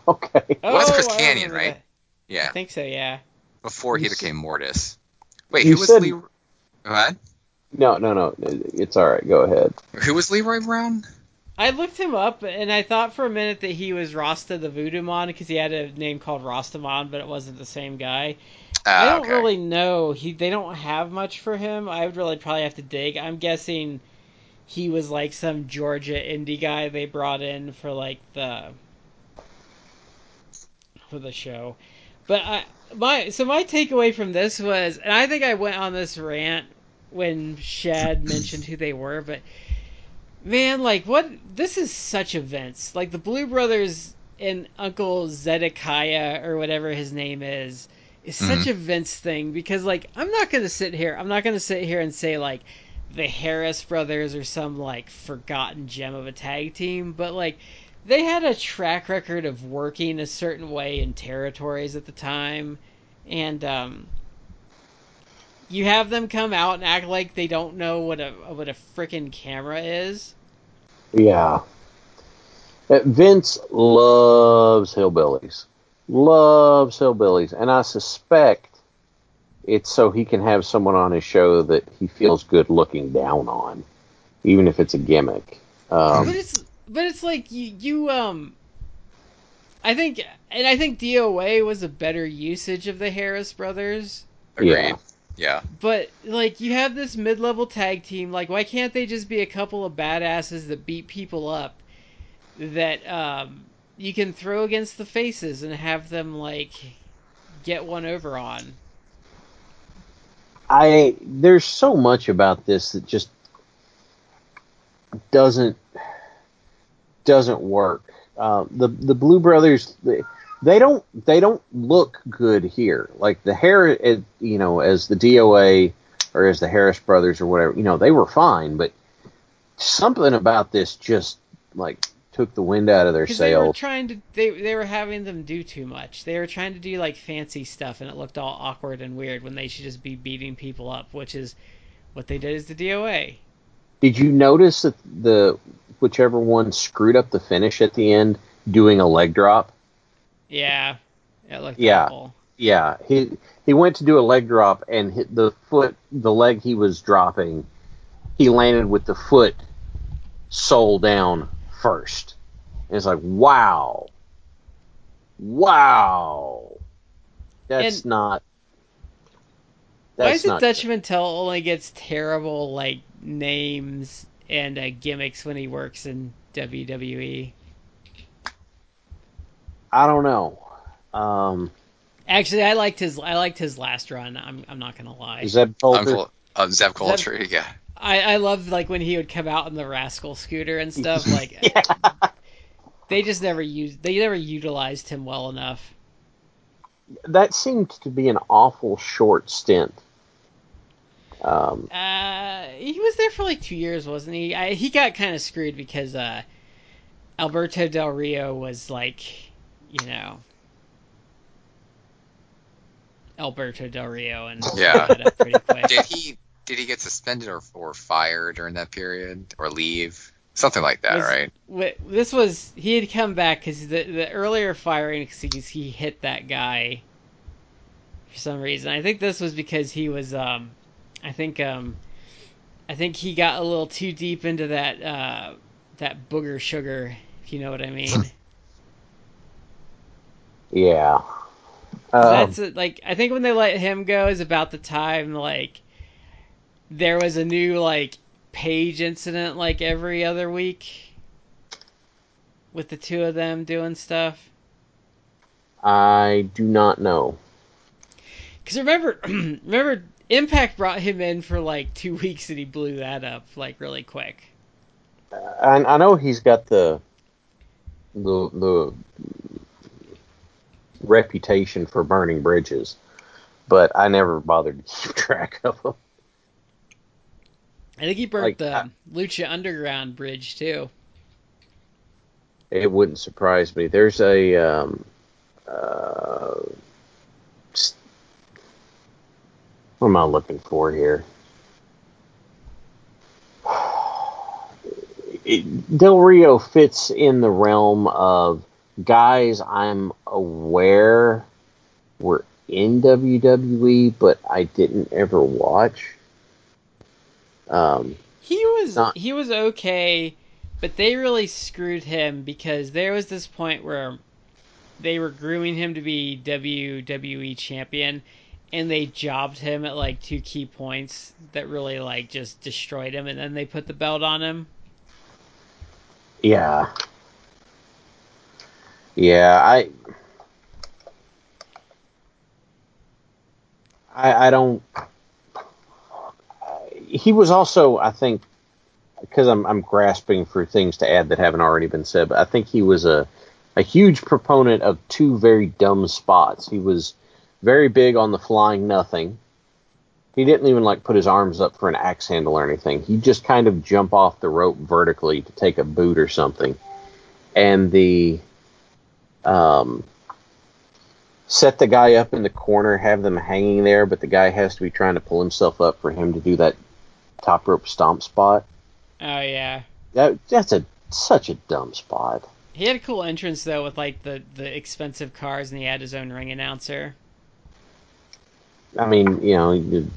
Okay. It was Chris Oh, I Kanyon, right? that. Yeah, I think so. Yeah. before he You s- became Mortis. Wait, who was said- Lee? What? No, no, no. It's all right. Go ahead. Who was Leroy Brown? I looked him up, and I thought for a minute that he was Rasta the Voodoo Mon because he had a name called Rastamon, but it wasn't the same guy. I Uh, don't okay. really know. He they don't have much for him. I would really probably have to dig. I'm guessing he was like some Georgia indie guy they brought in for like the for the show. But I my so my takeaway from this was, and I think I went on this rant when Shad mentioned who they were, but man, like what this is such a Vince. Like the Blu Brothers and Uncle Zedekiah or whatever his name is is such a Vince thing because like I'm not gonna sit here I'm not gonna sit here and say like the Harris brothers are some like forgotten gem of a tag team, but like they had a track record of working a certain way in territories at the time, and um, you have them come out and act like they don't know what a what a freaking camera is. Yeah. Uh, Vince loves hillbillies. Loves hillbillies. And I suspect it's so he can have someone on his show that he feels good looking down on, even if it's a gimmick. Um, but it's but it's like you you um I think and I think DOA was a better usage of the Harris brothers. Agreed. Yeah. Yeah. But like you have this mid-level tag team, like why can't they just be a couple of badasses that beat people up that um you can throw against the faces and have them like get one over on. I there's so much about this that just doesn't doesn't work. Uh, the the Blu Brothers they, they don't they don't look good here. Like the hair, it, eh, you know, as the DOA or as the Harris brothers or whatever, you know, they were fine, but something about this just like took the wind out of their Because they were sails. trying to, they they were having them do too much. They were trying to do like fancy stuff, and it looked all awkward and weird when they should just be beating people up, which is what they did as the DOA. Did you notice that the whichever one screwed up the finish at the end doing a leg drop? Yeah, it looked Yeah. awful. Yeah, he he went to do a leg drop and hit the foot, the leg he was dropping. He landed with the foot sole down first. And it's like, wow, wow, that's And- not. Why That's is it. Dutch Mantel only gets terrible like names and uh, gimmicks when he works in? WWE? I don't know. Um, Actually, I liked his I liked his last run. I'm I'm not gonna lie. Zeb Colter. Uncle uh, Zeb Colter, yeah. I I loved like when he would come out in the Rascal scooter and stuff. Like yeah. they just never used they never utilized him well enough. That seemed to be an awful short stint. Um, Uh, he was there for like two years, wasn't he? I, he got kind of screwed because uh, Alberto Del Rio was like, you know, Alberto Del Rio, and Yeah. pretty quick. Did he did he get suspended or, or fired during that period or leave? Something like that, Was- right? This was he had come back because the the earlier firing because he hit that guy for some reason. I think this was because he was um, I think um, I think he got a little too deep into that uh that booger sugar, if you know what I mean. yeah. Um, That's it, like I think when they let him go is about the time like there was a new like Paige incident like every other week with the two of them doing stuff. I do not know. Because remember, remember, Impact brought him in for like two weeks and he blew that up like really quick. I, I know he's got the the the reputation for burning bridges, but I never bothered to keep track of them. I think he burnt Like, the I- Lucha Underground bridge too. It wouldn't surprise me. There's a um, uh, what am I looking for here? It, Del Rio fits in the realm of guys I'm aware were in WWE, but I didn't ever watch. Um, He was Not- he was okay, but they really screwed him because there was this point where they were grooming him to be WWE champion and they jobbed him at like two key points that really like just destroyed him and then they put the belt on him. Yeah. Yeah, I I, I don't he was also I think because I'm I'm grasping for things to add that haven't already been said, but I think he was a a huge proponent of two very dumb spots. He was very big on the flying nothing. He didn't even like put his arms up for an axe handle or anything. He'd just kind of jump off the rope vertically to take a boot or something. And the um, set the guy up in the corner, have them hanging there, but the guy has to be trying to pull himself up for him to do that top rope stomp spot. Oh yeah. That that's a such a dumb spot. He had a cool entrance though with like the the expensive cars and he had his own ring announcer. I mean, you know,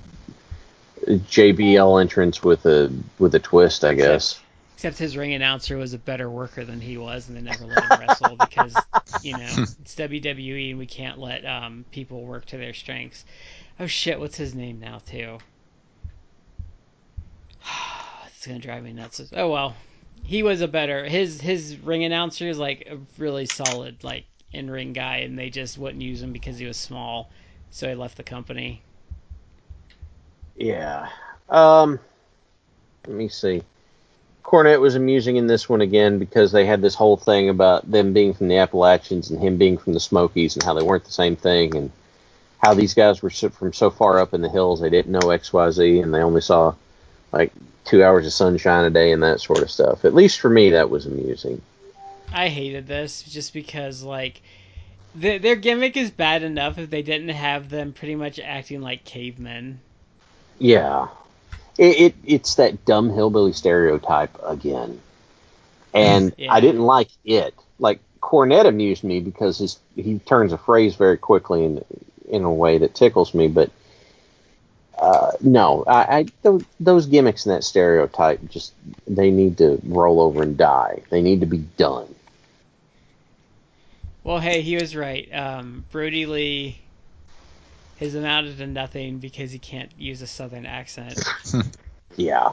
JBL entrance with a with a twist, I guess. Except his ring announcer was a better worker than he was, and they never let him wrestle because you know it's WWE and we can't let um, people work to their strengths. Oh shit, what's his name now too? it's gonna drive me nuts. Oh well, he was a better his his ring announcer is like a really solid like in ring guy, and they just wouldn't use him because he was small, so he left the company. Yeah. Um. Let me see. Cornette was amusing in this one again because they had this whole thing about them being from the Appalachians and him being from the Smokies and how they weren't the same thing and how these guys were from so far up in the hills they didn't know XYZ and they only saw like two hours of sunshine a day and that sort of stuff. At least for me, that was amusing. I hated this just because like the, their gimmick is bad enough if they didn't have them pretty much acting like cavemen. Yeah, it, it it's that dumb hillbilly stereotype again, and Yeah. I didn't like it. Like Cornette amused me because his he turns a phrase very quickly in in a way that tickles me, but. Uh, no, I, I those, those gimmicks and that stereotype just they need to roll over and die. They need to be done. Well, hey, he was right. Um, Brodie Lee has amounted to nothing because he can't use a southern accent. Yeah,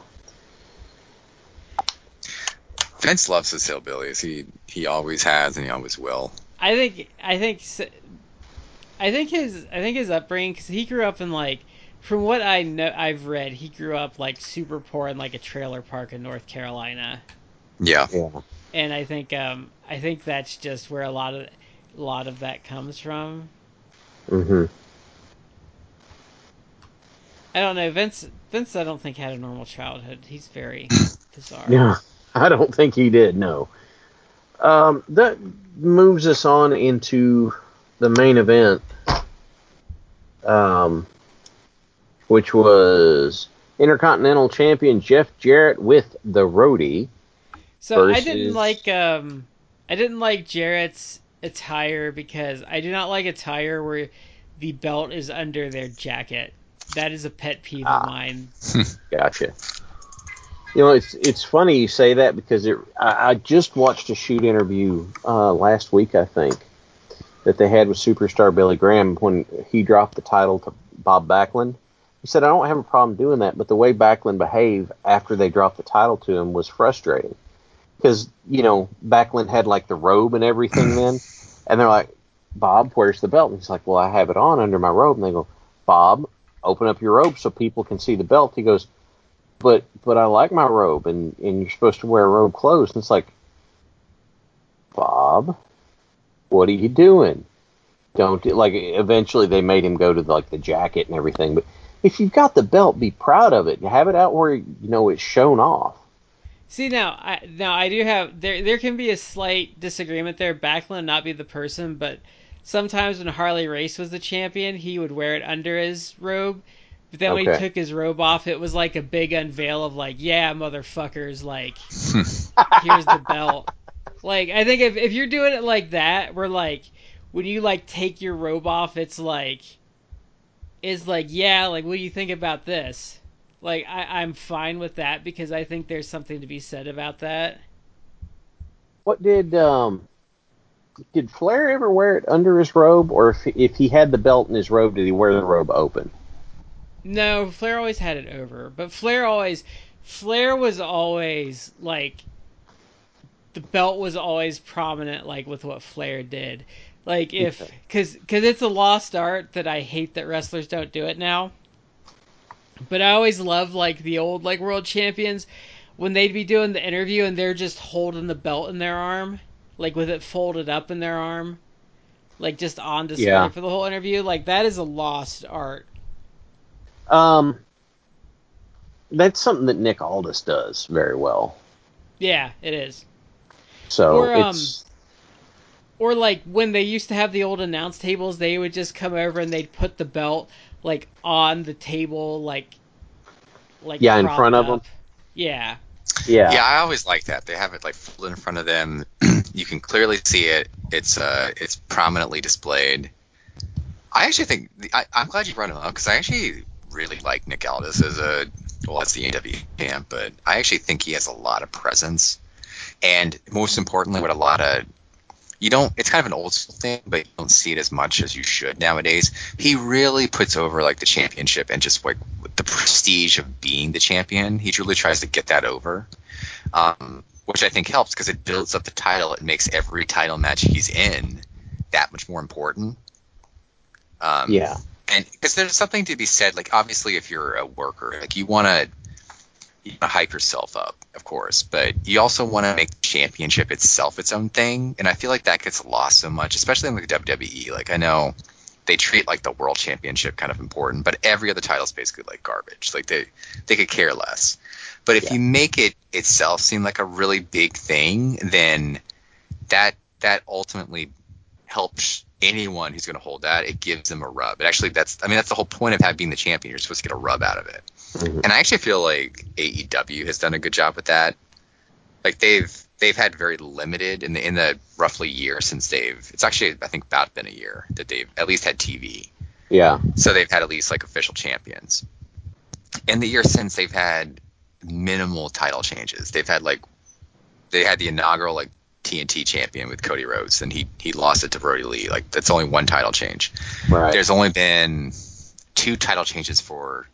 Vince loves his hillbillies. He he always has and he always will. I think I think I think his I think his upbringing because he grew up in like from what I know I've read he grew up like super poor in like a trailer park in North Carolina Yeah. yeah. and I think um I think that's just where a lot of a lot of that comes from. hmm I don't know Vince Vince I don't think had a normal childhood. He's very bizarre. Yeah, I don't think he did. No. Um, that moves us on into the main event, um, which was Intercontinental Champion Jeff Jarrett with the Roadie. So I didn't like um I didn't like Jarrett's attire because I do not like attire where the belt is under their jacket. That is a pet peeve Ah. of mine. Gotcha. You know, it's it's funny you say that because it, I, I just watched a shoot interview uh, last week, I think, that they had with superstar Billy Graham when he dropped the title to Bob Backlund. He said, "I don't have a problem doing that, but the way Backlund behaved after they dropped the title to him was frustrating because you know Backlund had like the robe and everything then, and they're like, Bob, where's the belt? And he's like, Well, I have it on under my robe, and they go, Bob, open up your robe so people can see the belt. He goes, but but I like my robe, and and you're supposed to wear robe clothes. And it's like, Bob, what are you doing? Don't like. Eventually, they made him go to like the jacket and everything. But if you've got the belt, be proud of it. Have it out where you know it's shown off. See now, I now I do have there there can be a slight disagreement there. Backlund not be the person, but sometimes when Harley Race was the champion, he would wear it under his robe. But then when he took his robe off, it was like a big unveil of like, yeah, motherfuckers, like here's the belt. Like I think if if you're doing it like that, where like when you like take your robe off, it's like is like yeah, like what do you think about this? Like I, I'm fine with that because I think there's something to be said about that. What did um did Flair ever wear it under his robe, or if if he had the belt in his robe, did he wear the robe open? No, Flair always had it over, but Flair always Flair was always like the belt was always prominent like with what Flair did. Like if cuz cuz it's a lost art that I hate that wrestlers don't do it now. But I always love like the old like world champions when they'd be doing the interview and they're just holding the belt in their arm, like with it folded up in their arm, like just on display Yeah. for the whole interview. Like that is a lost art. Um, that's something that Nick Aldis does very well. Yeah, it is. So Or, um, it's Or like when they used to have the old announce tables, they would just come over and they'd put the belt like on the table, like like Yeah, in propped front of them. Yeah, yeah, Yeah, I always like that. They have it like folded in front of them. You can clearly see it. It's uh, it's prominently displayed. I actually think I, I'm glad you brought him up because I actually really like Nick Aldis as a well, that's the AW champ, but I actually think he has a lot of presence, and most importantly, what a lot of you don't. It's kind of an old school thing, but you don't see it as much as you should nowadays. He really puts over like the championship and just like the prestige of being the champion. He truly tries to get that over um, which I think helps because it builds up the title. It makes every title match he's in that much more important. Um, yeah, and because there's something to be said, like obviously if you're a worker, like you want to you want to hype yourself up, of course, but you also want to make the championship itself its own thing. And I feel like that gets lost so much, especially in the WWE. Like I know they treat like the world championship kind of important, but every other title is basically like garbage. Like they they could care less. But if Yeah. you make it itself seem like a really big thing, then that that ultimately helps anyone who's going to hold that. It gives them a rub. It actually that's I mean that's the whole point of having being the champion. You're supposed to get a rub out of it. Mhm. And I actually feel like AEW has done a good job with that. Like they've they've had very limited in the in the roughly year since they've it's actually I think about been a year that they've at least had TV. Yeah. So they've had at least like official champions. In the year since they've had minimal title changes. They've had like they had the inaugural like TNT champion with Cody Rhodes and he he lost it to Brodie Lee. Like that's only one title change. Right. There's only been two title changes for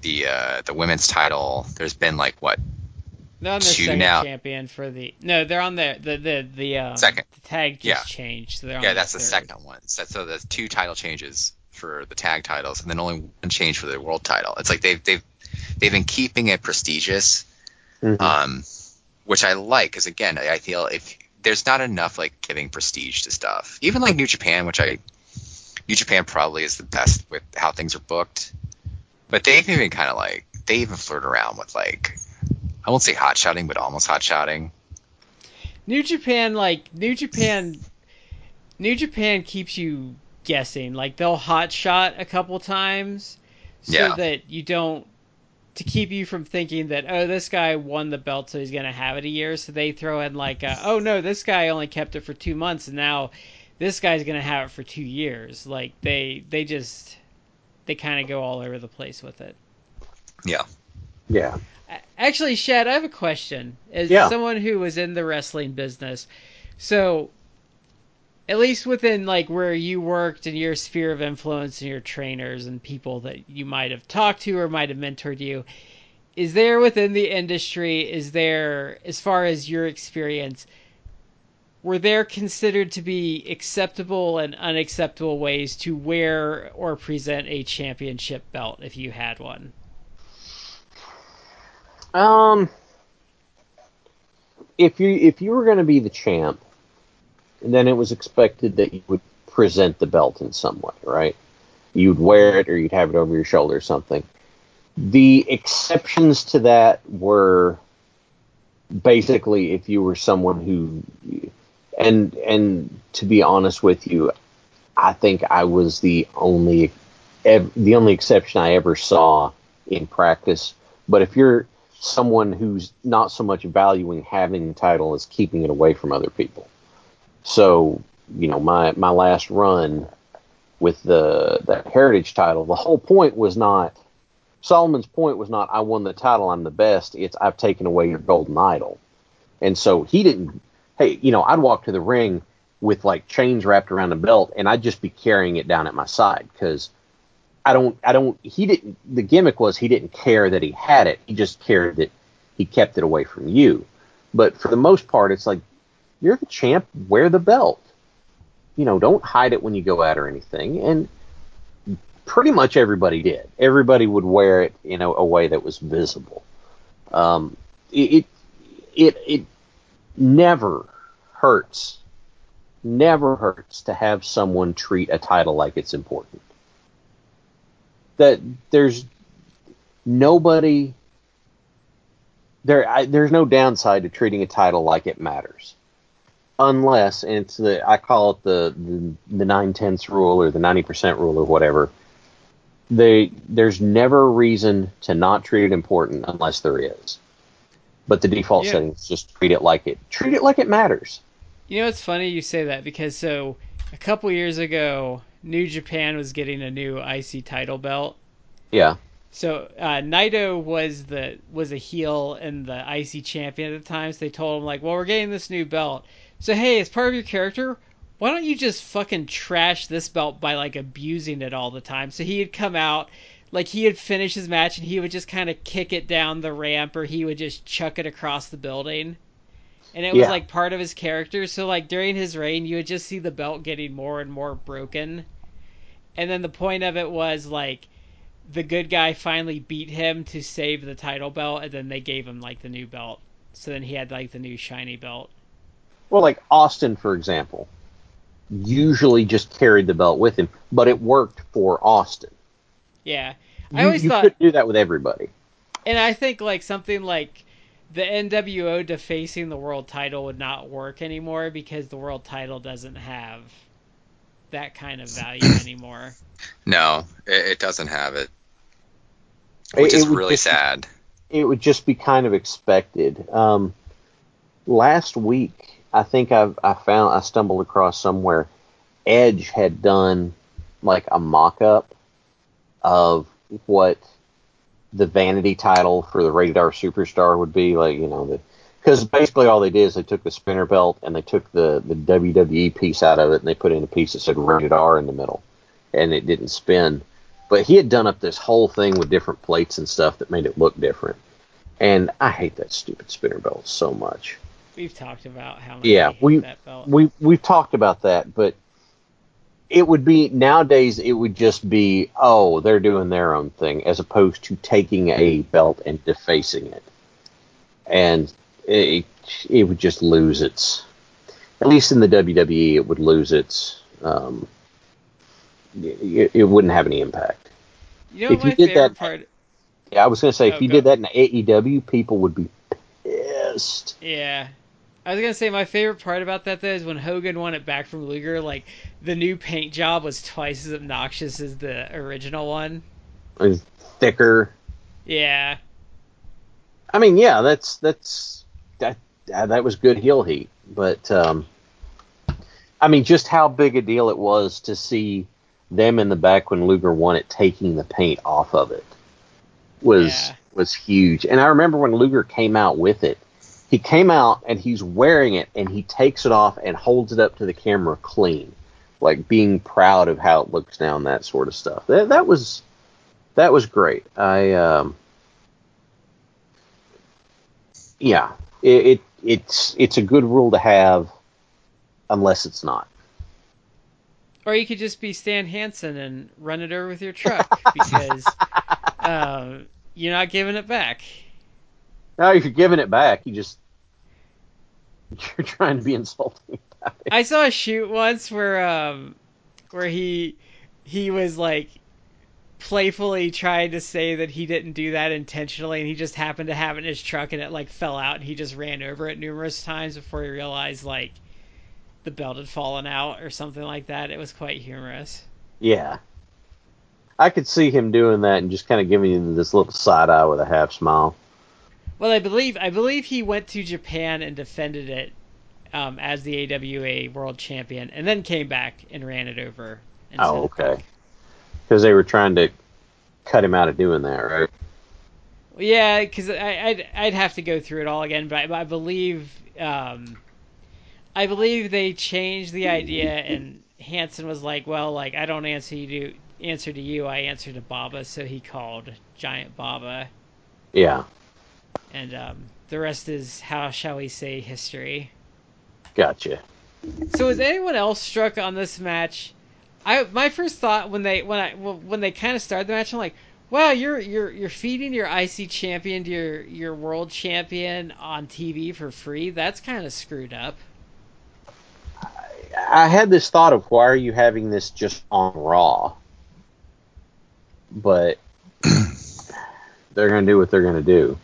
the uh the women's title. There's been like what They're on the Two second now. champion for the no, they're on the the the the um, Second. The tag just Yeah. changed. So they're on yeah, that's the third. second one. So, so there's two title changes for the tag titles, and then only one change for the world title. It's like they've they've they've been keeping it prestigious, Mhm. um, which I like because again, I I feel if there's not enough like giving prestige to stuff, even like New Japan, which I New Japan probably is the best with how things are booked, but they've even kind of like they even flirt around with like I won't say hot shotting, but almost hot shotting. New Japan, like New Japan, New Japan keeps you guessing. Like they'll hot shot a couple times, so Yeah. that you don't to keep you from thinking that oh this guy won the belt so he's gonna have it a year. So they throw in like a, oh no this guy only kept it for two months and now this guy's gonna have it for two years. Like they they just they kind of go all over the place with it. Yeah. Yeah. Actually, Shad, I have a question. As Yeah. someone who was in the wrestling business, so at least within like where you worked and your sphere of influence and your trainers and people that you might have talked to or might have mentored you, is there within the industry, is there, as far as your experience, were there considered to be acceptable and unacceptable ways to wear or present a championship belt if you had one? Um, if you if you were going to be the champ, then it was expected that you would present the belt in some way, right? You'd wear it or you'd have it over your shoulder or something. The exceptions to that were basically if you were someone who and and to be honest with you, I think I was the only ev- the only exception I ever saw in practice. But if you're someone who's not so much valuing having the title as keeping it away from other people. So, you know, my my last run with the that heritage title, the whole point was not Solomon's point was not I won the title, I'm the best. It's I've taken away your golden idol. And so he didn't hey, you know, I'd walk to the ring with like chains wrapped around the belt and I'd just be carrying it down at my side cuz I don't I don't he didn't the gimmick was he didn't care that he had it. He just cared that he kept it away from you. But for the most part it's like you're the champ, wear the belt. You know, don't hide it when you go out or anything. And pretty much everybody did. Everybody would wear it in a, a way that was visible. Um, it, it it never hurts, never hurts to have someone treat a title like it's important. That there's nobody there. I, there's no downside to treating a title like it matters unless and it's the I call it the the, the nine tenths rule or the ninety percent rule or whatever. They there's never a reason to not treat it important unless there is. But the default Yeah. setting is just treat it like it treat it like it matters. You know, it's funny you say that because so a couple years ago, New Japan was getting a new IC title belt. Yeah. So uh, Naito was the was a heel and the IC champion at the time. So they told him like, "Well, we're getting this new belt. So hey, as part of your character, why don't you just fucking trash this belt by like abusing it all the time?" So he'd come out like he would finish his match and he would just kind of kick it down the ramp or he would just chuck it across the building. And it was Yeah. like part of his character. So like during his reign, you would just see the belt getting more and more broken. And then the point of it was like the good guy finally beat him to save the title belt, and then they gave him like the new belt. So then he had like the new shiny belt. Well, like Austin, for example, usually just carried the belt with him, but it worked for Austin. Yeah, You, I always you thought, couldn't do that with everybody. and I think like something like the NWO defacing the world title would not work anymore because the world title doesn't have that kind of value anymore. No, it, it doesn't have it, It- which it is would really just- sad. It would just be kind of expected. Um, last week, I think I've, I found I stumbled across somewhere. Edge had done like a mock-up of what the vanity title for the rated R superstar would be like. You know, because basically all they did is they took the spinner belt and they took the the WWE piece out of it and they put in a piece that said rated R in the middle, and it didn't spin. But he had done up this whole thing with different plates and stuff that made it look different. And I hate that stupid spinner belt so much. We've talked about how much Yeah, we-. We we've talked about that, but it would be nowadays it would just be oh they're doing their own thing as opposed to taking a belt and defacing it, and it it would just lose its at least in the WWE it would lose its um, it, it wouldn't have any impact. you know if you did that- part? Yeah, I was gonna say Oh, if you go. did that in AEW, people would be pissed. Yeah. I was gonna say my favorite part about that though is when Hogan won it back from Luger. Like the new paint job was twice as obnoxious as the original one. It was thicker. Yeah, I mean, yeah, that's that's that that was good heel heat, but um, I mean, just how big a deal it was to see them in the back when Luger won it, taking the paint off of it was Yeah. was huge. And I remember when Luger came out with it, he came out and he's wearing it, and he takes it off and holds it up to the camera clean, like being proud of how it looks now and that sort of stuff. That that was that was great. I um, yeah, it, it it's it's a good rule to have, unless it's not. or you could just be Stan Hansen and run it over with your truck because um, you're not giving it back. Now, if you're giving it back, you just you're trying to be insulting about it. I saw a shoot once where um where he he was like playfully trying to say that he didn't do that intentionally and he just happened to have it in his truck and it like fell out and he just ran over it numerous times before he realized like the belt had fallen out or something like that. It was quite humorous. Yeah, I could see him doing that and just kind of giving you this little side eye with a half smile. Well, I believe I believe he went to Japan and defended it um, as the AWA World Champion, and then came back and ran it over. Oh, okay. Because they were trying to cut him out of doing that, right? Yeah, because I'd I'd have to go through it all again, but I, I believe um, I believe they changed the idea, and Hansen was like, "Well, like I don't answer you to answer to you, I answer to Baba," so he called Giant Baba, Yeah, and um, the rest is how shall we say history. gotcha. So was anyone else struck on this match? I my first thought when they when I when they kind of started the match, I'm like, wow, you're you're you're feeding your IC champion to your your world champion on TV for free. That's kind of screwed up. I had this thought of why are you having this just on Raw? But they're going to do what they're going to do.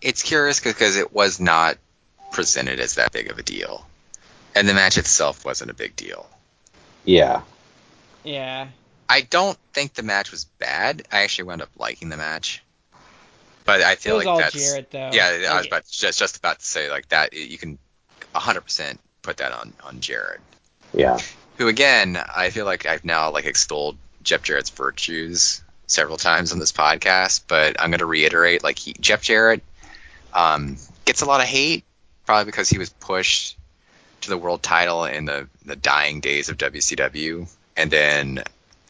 It it's curious because it was not presented as that big of a deal, and the match itself wasn't a big deal. Yeah. Yeah. I don't think the match was bad. I actually wound up liking the match, but I It feel was like all that's Jarrett though. yeah. I was Like, about just just about to say like that. You can 100 percent put that on on Jarrett, Yeah. who again I feel like I've now like extolled Jeff Jarrett's virtues several times on this podcast, but I'm going to reiterate like he, Jeff Jarrett um, gets a lot of hate probably because he was pushed to the world title in the the dying days of WCW, and then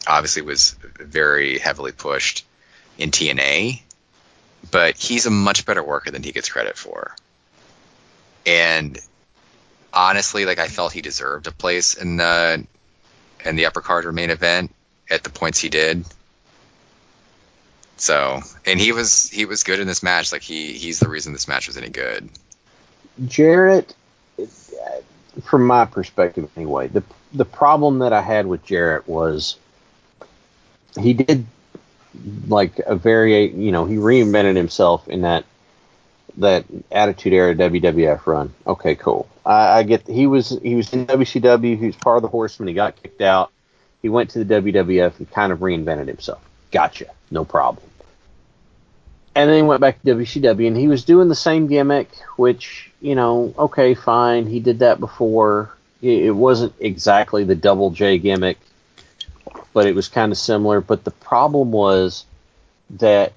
obviously was very heavily pushed in TNA. But he's a much better worker than he gets credit for. And honestly, like I felt he deserved a place in the in the upper card or main event, at the points he did. So, and he was he was good in this match. Like he he's the reason this match was any good. Jarrett, from my perspective anyway, the the problem that I had with Jarrett was he did like a very you know he reinvented himself in that that Attitude Era WWF run. Okay, cool. I, I get he was he was in WCW. He was part of the Horsemen. He got kicked out. He went to the WWF and kind of reinvented himself. Gotcha, no problem. And then he went back to WCW and he was doing the same gimmick, which you know, okay, fine. He did that before. It, wasn't exactly the Double J gimmick, but it was kind of similar. But the problem was that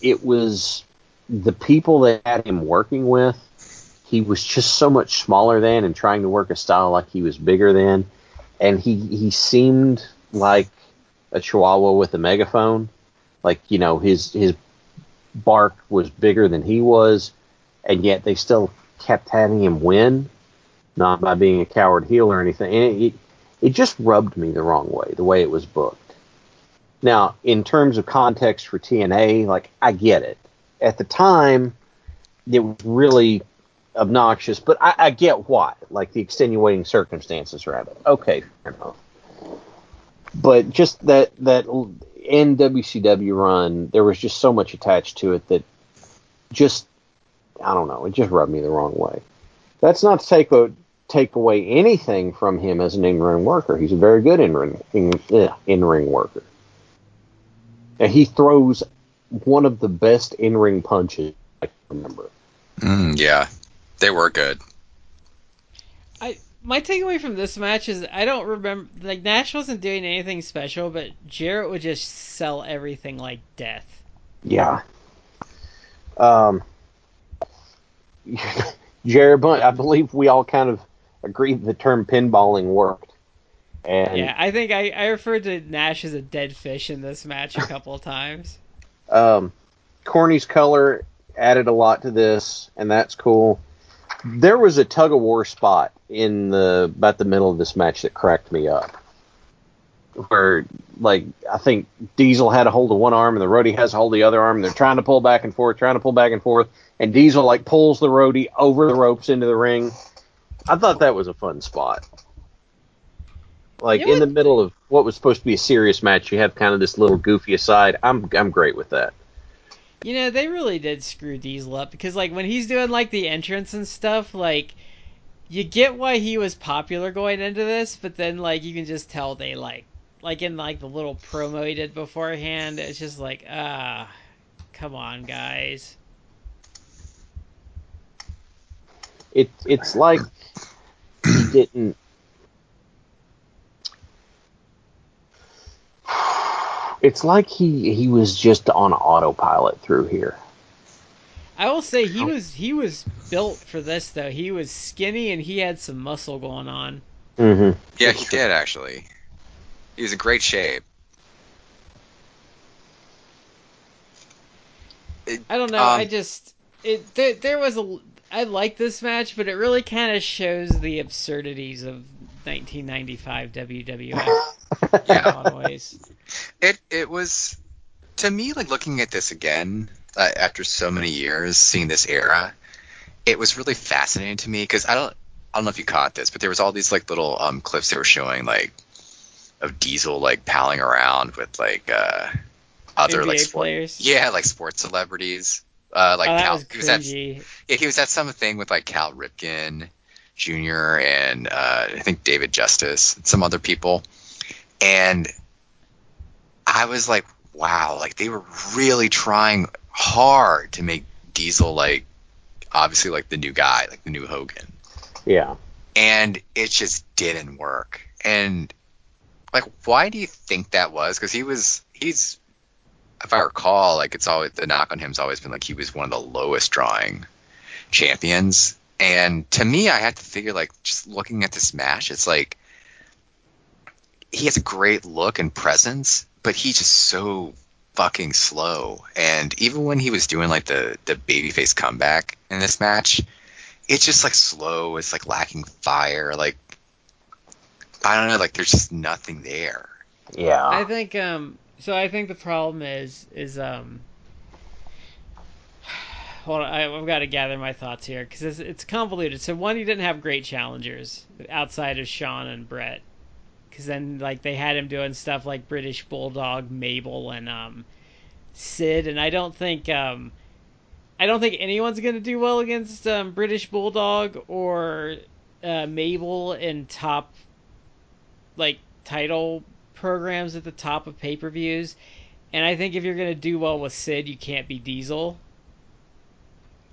it was the people that had him working with, he was just so much smaller than and trying to work a style like he was bigger than. And he, he seemed like a chihuahua with a megaphone. Like, you know, his, his bark was bigger than he was, and yet they still kept having him win, not by being a coward heel or anything. And it, it, just rubbed me the wrong way, the way it was booked. Now, in terms of context for TNA, like, I get it at the time, it was really obnoxious, but I, I get why, like the extenuating circumstances around it. Okay, fair enough. But just that that NWCW run, there was just so much attached to it that just I don't know, it just rubbed me the wrong way. That's not to take a, take away anything from him as an in ring worker. He's a very good in ring in, in ring worker. And he throws one of the best in ring punches I can remember. Mm, yeah, they were good. My takeaway from this match is I don't remember like Nash wasn't doing anything special, but Jarrett would just sell everything like death. Yeah. Um. Jarrett, I believe we all kind of agreed the term pinballing worked. And yeah, I think I, I referred to Nash as a dead fish in this match a couple of times. Um, Corny's color added a lot to this, and that's cool. There was a tug of war spot in the about the middle of this match that cracked me up. Where like I think Diesel had a hold of one arm and the roadie has a hold of the other arm and they're trying to pull back and forth, trying to pull back and forth, and Diesel like pulls the roadie over the ropes into the ring. I thought that was a fun spot. Like in the middle of what was supposed to be a serious match, you have kind of this little goofy aside. I'm I'm great with that. You know, they really did screw Diesel up because like when he's doing like the entrance and stuff, like you get why he was popular going into this, but then like you can just tell they like like in like the little promo he did beforehand, it's just like ah, come on guys. It it's like he didn't it's like he he was just on autopilot through here. I will say he was he was built for this though. He was skinny and he had some muscle going on. Mm-hmm. Yeah, he did actually. He was in great shape. It, I don't know. Um, I just it there, there was a I like this match, but it really kind of shows the absurdities of 1995 WWF yeah. ways. It it was to me like looking at this again uh, after so many years, seeing this era. It was really fascinating to me because I don't I don't know if you caught this, but there was all these like little um, clips they were showing like of Diesel like palling around with like uh, other NBA like sport, players. Yeah, like sports celebrities. Uh, like oh, that Cal, was he was at, cringy. yeah, he was at something with like Cal Ripken Jr. and uh, I think David Justice and some other people, and I was like, wow, like they were really trying hard to make Diesel like obviously like the new guy, like the new Hogan. Yeah. And it just didn't work. And like why do you think that was? Because he was he's if I recall, like it's always the knock on him's always been like he was one of the lowest drawing champions. And to me, I had to figure like just looking at this match, it's like he has a great look and presence, but he's just so fucking slow. And even when he was doing like the the babyface comeback in this match, it's just like slow. It's like lacking fire. Like I don't know, like there's just nothing there. Yeah. I think um so I think the problem is is um hold on, I, I've got to gather my thoughts here because it's, it's convoluted. So one, you didn't have great challengers outside of Shawn and Bret, because then like they had him doing stuff like British Bulldog, Mabel, and um Sid, and I don't think um I don't think anyone's gonna do well against um, British Bulldog or uh, Mabel in top like title programs at the top of pay per views. And I think if you're going to do well with Sid, you can't be Diesel.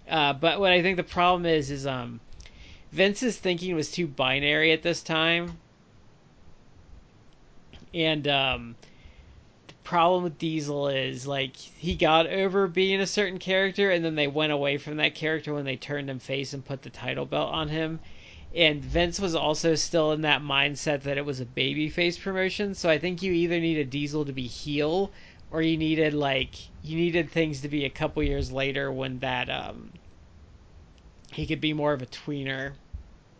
Uh, but what I think the problem is, is um, Vince's thinking was too binary at this time. And um, the problem with Diesel is, like, he got over being a certain character, and then they went away from that character when they turned him face and put the title belt on him and Vince was also still in that mindset that it was a babyface promotion. So I think you either needed Diesel to be heel, or you needed like you needed things to be a couple years later when that um he could be more of a tweener.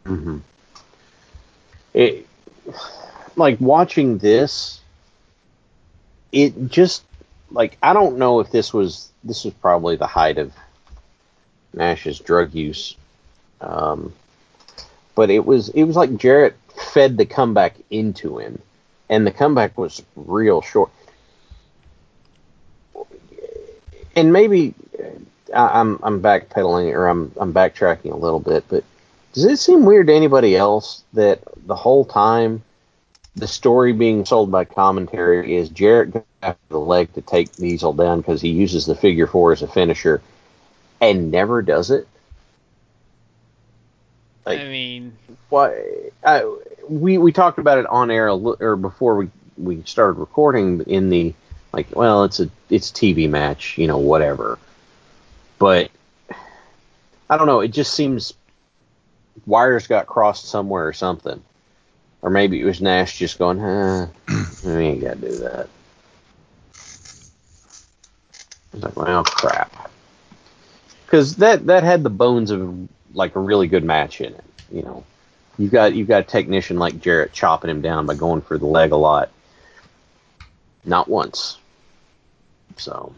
hmm It, like watching this, it just like I don't know if this was this was probably the height of Nash's drug use. Um, but it was it was like Jarrett fed the comeback into him, and the comeback was real short. And maybe I, I'm I'm backpedaling or I'm I'm backtracking a little bit, but does it seem weird to anybody else that the whole time the story being sold by commentary is Jarrett after the leg to take Diesel down because he uses the figure four as a finisher and never does it? Like- I mean, why I, we we talked about it on air or before we we started recording in the like well it's a it's a TV match you know whatever but I don't know it just seems wires got crossed somewhere or something or maybe it was Nash just going huh we ain't got to do that it's like well crap because that that had the bones of like a really good match in it. You know, you've got you've got a technician like Jarrett chopping him down by going for the leg a lot, not once. So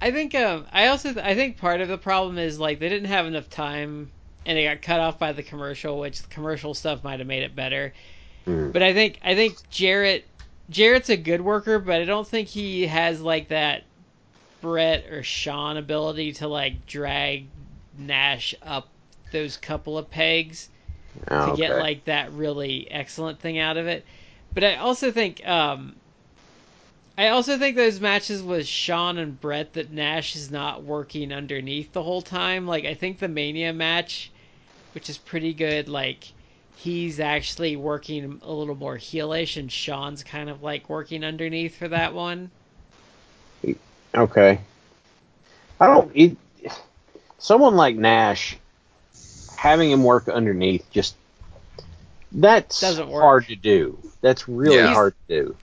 I think um I also I think part of the problem is like they didn't have enough time and it got cut off by the commercial, which the commercial stuff might have made it better. mm, But I think I think Jarrett Jarrett's a good worker, but I don't think he has like that Bret or Shawn ability to like drag Nash up those couple of pegs to okay. get like that really excellent thing out of it. But I also think um I also think those matches with Shawn and Bret that Nash is not working underneath the whole time. Like I think the Mania match, which is pretty good, like he's actually working a little more heelish and Shawn's kind of like working underneath for that one. okay. I don't. It, someone like Nash having him work underneath just that's Doesn't work. hard to do. That's really Yeah. hard to do.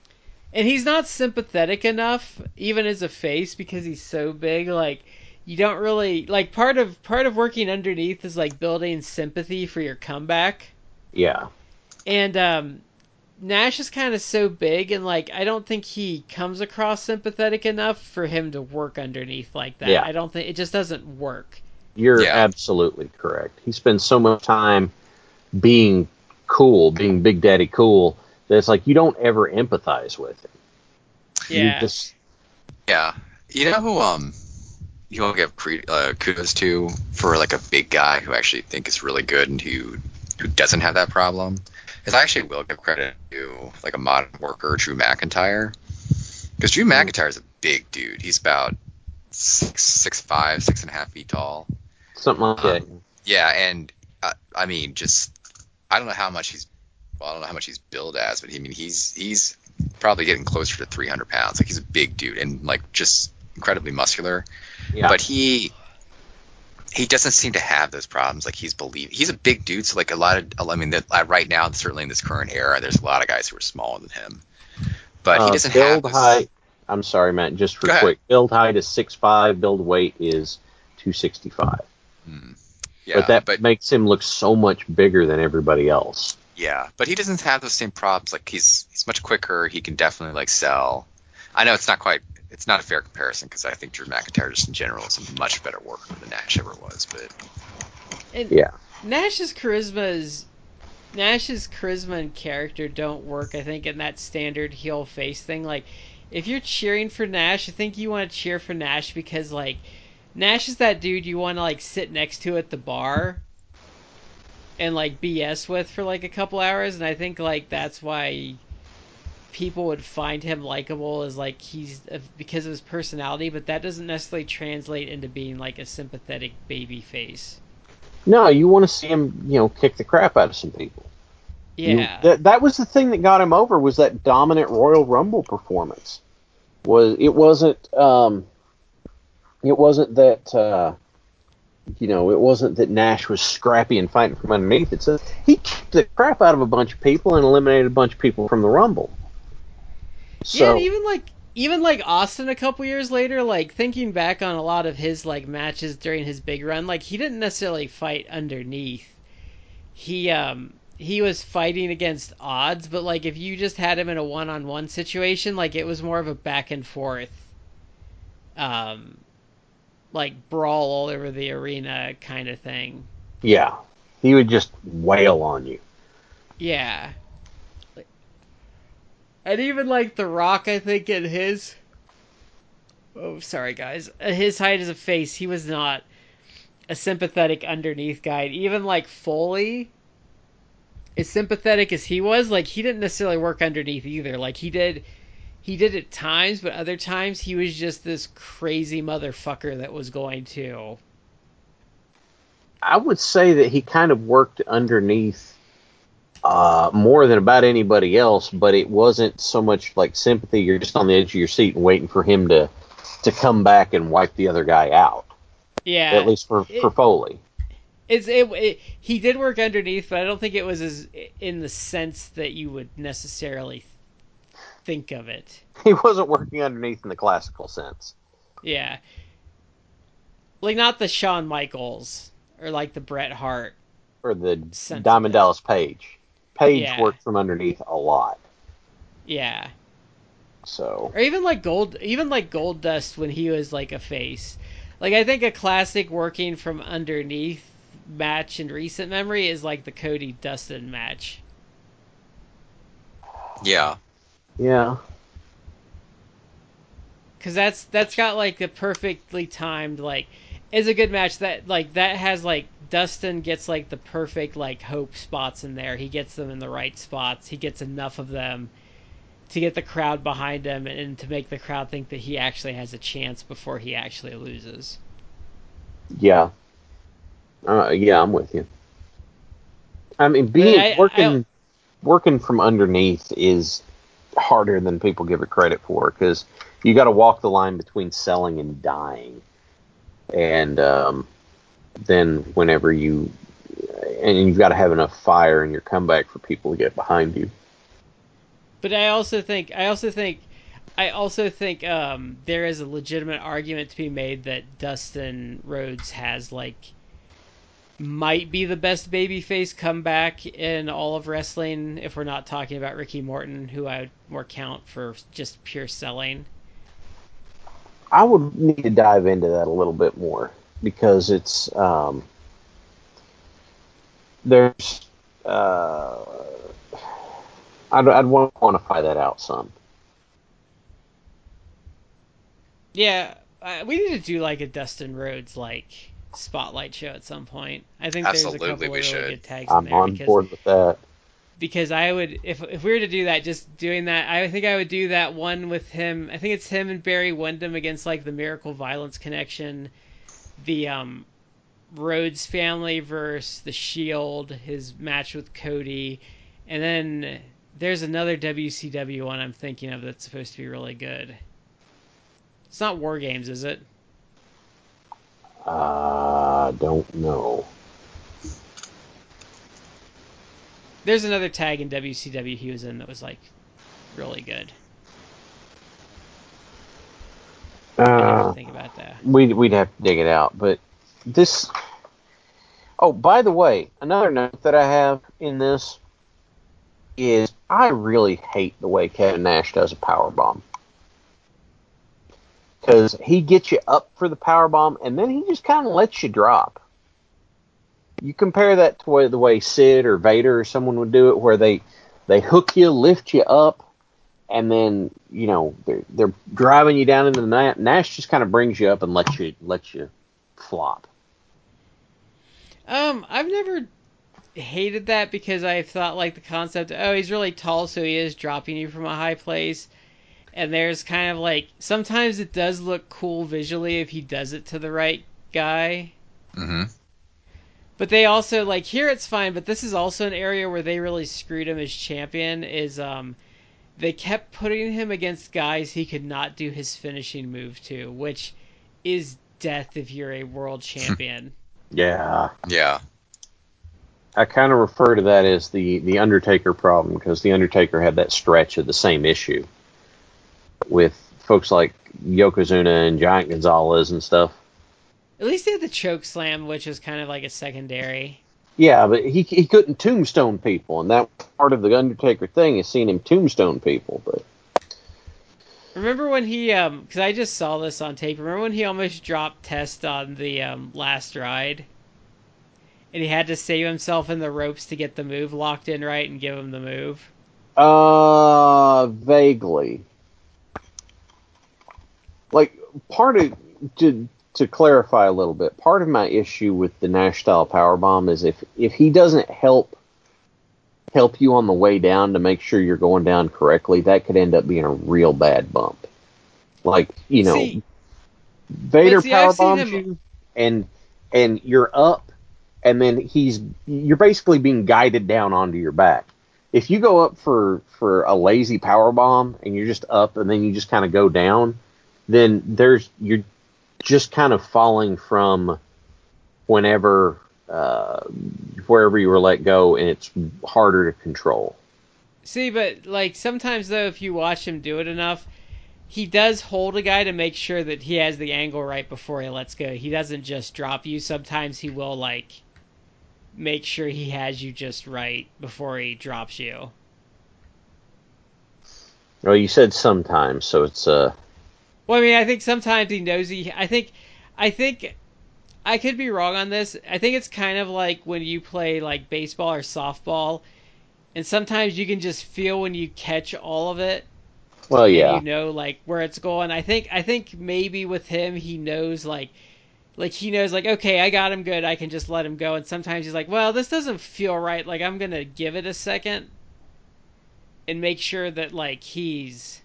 And he's not sympathetic enough, even as a face, because he's so big. Like you don't really like part of part of working underneath is like building sympathy for your comeback. Yeah. And um, Nash is kind of so big, and like I don't think he comes across sympathetic enough for him to work underneath like that. Yeah. I don't think it just doesn't work. You're Yeah. absolutely correct. He spends so much time being cool, being Big Daddy cool, that it's like you don't ever empathize with him. You Yeah. just- Yeah. You know who um you want to give cre- uh, kudos to for like a big guy who actually think is really good and who who doesn't have that problem is I actually will give credit to like a modern worker Drew McIntyre because Drew McIntyre is a big dude. He's about six six five six and a half feet tall. something like that. Um, Yeah, and uh, I mean, just I don't know how much he's. Well, I don't know how much he's billed as, but I mean, he's he's probably getting closer to 300 pounds. Like he's a big dude and like just incredibly muscular. Yeah. But he he doesn't seem to have those problems. Like he's believe he's a big dude. So like a lot of I mean, that uh, right now, certainly in this current era, there's a lot of guys who are smaller than him. But he Uh, doesn't build have height. I'm sorry, Matt. Just for quick, build height is six five. Build weight is two sixty five. Hmm. Yeah, but that but makes him look so much bigger than everybody else. Yeah, but he doesn't have those same problems. Like he's he's much quicker. He can definitely like sell. I know it's not quite. It's not a fair comparison because I think Drew McIntyre just in general is a much better worker than Nash ever was. But And Yeah. Nash's charisma is Nash's charisma and character don't work. I think in that standard heel face thing. Like, if you're cheering for Nash, I think you want to cheer for Nash because like Nash is that dude you want to like sit next to at the bar and like BS with for like a couple hours, and I think like that's why people would find him likable is like he's uh, because of his personality, but that doesn't necessarily translate into being like a sympathetic baby face. No, you want to see him, you know, kick the crap out of some people. You- Yeah. that that was the thing that got him over was that dominant Royal Rumble performance. Was it wasn't um it wasn't that uh you know, it wasn't that Nash was scrappy and fighting from underneath. It's a, he kicked the crap out of a bunch of people and eliminated a bunch of people from the Rumble. Yeah, So and even like even like Austin a couple years later, like thinking back on a lot of his like matches during his big run, like he didn't necessarily fight underneath. He um he was fighting against odds, but like if you just had him in a one-on-one situation, like it was more of a back and forth um like brawl all over the arena kind of thing. yeah, he would just wail on you. Yeah. And even like The Rock, I think in his. Oh, sorry guys. His height as a face, he was not a sympathetic underneath guy. Even like Foley, as sympathetic as he was, like he didn't necessarily work underneath either. Like he did, he did at times, but other times he was just this crazy motherfucker that was going to. I would say that he kind of worked underneath uh, more than about anybody else, but it wasn't so much like sympathy. You're just on the edge of your seat and waiting for him to to come back and wipe the other guy out. Yeah. At least for, it- for Foley. It's it, it. He did work underneath, but I don't think it was as in the sense that you would necessarily think of it. He wasn't working underneath in the classical sense. Yeah, like not the Shawn Michaels or like the Bret Hart. Or the Diamond. Dallas Page. Page Yeah. worked from underneath a lot. Yeah, So or even like Gold, even like Goldust when he was like a face. Like I think a classic working from underneath match in recent memory is like the Cody Dustin match. yeah, yeah. because that's that's got like the perfectly timed like is a good match that like that has like Dustin gets like the perfect like hope spots in there. He gets them in the right spots. He gets enough of them to get the crowd behind him and to make the crowd think that he actually has a chance before he actually loses. Yeah. Uh, yeah, I'm with you. I mean, being I- I- working working from underneath is harder than people give it credit for because you got to walk the line between selling and dying, and um, then whenever you and you've got to have enough fire in your comeback for people to get behind you. But I also think I also think I also think um, there is a legitimate argument to be made that Dustin Rhodes has like might be the best babyface comeback in all of wrestling if we're not talking about Ricky Morton, who I would more count for just pure selling. I would need to dive into that a little bit more because it's um, there's uh, I'd, I'd want to quantify that out some. Yeah, uh, we need to do like a Dustin Rhodes like spotlight show at some point. I think there's a couple of really should. good tags in I'm there on because board with that. because I would if if we were to do that, just doing that, I think I would do that one with him. I think it's him and Barry Windham against like the Miracle Violence Connection, the um Rhodes family versus the Shield, his match with Cody, and then there's another WCW one I'm thinking of that's supposed to be really good. It's not War Games, is it? Uh, don't know. There's another tag in WCW he was in that was like really good. I have Uh, think about that. we'd we'd have to dig it out, but this. Oh, by the way, another note that I have in this is I really hate the way Kevin Nash does a power bomb. Because he gets you up for the power bomb and then he just kind of lets you drop. You compare that to the way Sid or Vader or someone would do it, where they they hook you, lift you up, and then you know they're they're driving you down into the night. Nash just kind of brings you up and lets you lets you flop. Um, I've never hated that because I thought like the concept, oh, he's really tall, so he is dropping you from a high place. And there's kind of like sometimes it does look cool visually if he does it to the right guy. Mm-hmm. But they also like here it's fine, but this is also an area where they really screwed him as champion. Is um, they kept putting him against guys he could not do his finishing move to, which is death if you're a world champion. Yeah, Yeah. I kind of refer to that as the the Undertaker problem because the Undertaker had that stretch of the same issue with folks like Yokozuna and Giant Gonzalez and stuff. At least he had the choke slam, which is kind of like a secondary. Yeah, but he he couldn't tombstone people, and that part of the Undertaker thing is seeing him tombstone people. But Remember when he um because I just saw this on tape. Remember when he almost dropped Test on the um, last ride, and he had to save himself in the ropes to get the move locked in right and give him the move. uh, vaguely, like part of to to clarify a little bit, part of my issue with the Nash style power bomb is if if he doesn't help help you on the way down to make sure you're going down correctly, that could end up being a real bad bump. Like you know, See- Vader see, power bombs you, and and you're up, and then he's you're basically being guided down onto your back. If you go up for for a lazy power bomb and you're just up and then you just kind of go down, then there's you're just kind of falling from whenever uh, wherever you were let go, and it's harder to control. See, but like sometimes though, if you watch him do it enough, he does hold a guy to make sure that he has the angle right before he lets go. He doesn't just drop you. Sometimes he will like make sure he has you just right before he drops you. Well, you said sometimes, so it's uh Well, I mean, I think sometimes he knows he. I think, I think, I could be wrong on this. I think it's kind of like when you play like baseball or softball, and sometimes you can just feel when you catch all of it. well, yeah. you know like where it's going. I think I think maybe with him he knows like like he knows like okay I got him good I can just let him go and sometimes he's like well this doesn't feel right like I'm gonna give it a second and make sure that like he's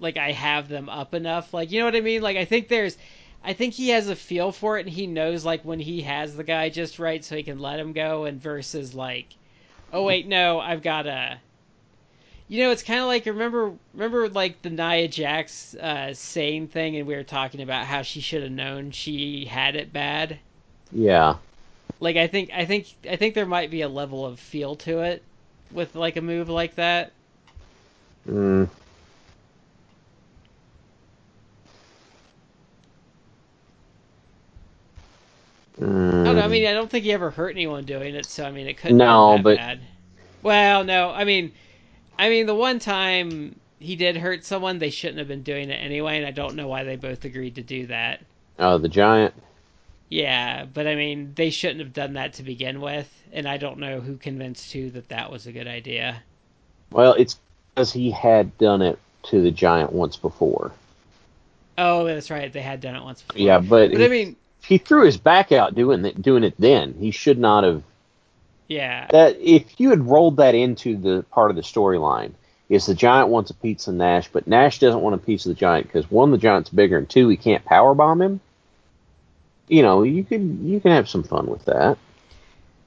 like I have them up enough like you know what I mean like I think there's I think he has a feel for it and he knows like when he has the guy just right so he can let him go and versus like oh wait no I've got to you know, it's kind of like remember remember like the Nia Jax uh, saying thing, and we were talking about how she should have known she had it bad. Yeah. Like I think I think I think there might be a level of feel to it with like a move like that. Mm. I don't know. I Mm. mean, I don't think he ever hurt anyone doing it, so I mean, it couldn't No, be that but- bad. Well, no, I mean, I mean, the one time he did hurt someone, they shouldn't have been doing it anyway, and I don't know why they both agreed to do that. Oh, the giant. Yeah, but I mean, they shouldn't have done that to begin with, and I don't know who convinced who that that was a good idea. Well, it's because he had done it to the giant once before. Oh, that's right, they had done it once before. Yeah, but, but he, I mean, he threw his back out doing it, doing it then. He should not have. yeah, That if you had rolled that into the part of the storyline, is the giant wants a piece of Nash, but Nash doesn't want a piece of the giant because one, the giant's bigger, and two, he can't power bomb him. You know, you could you can have some fun with that.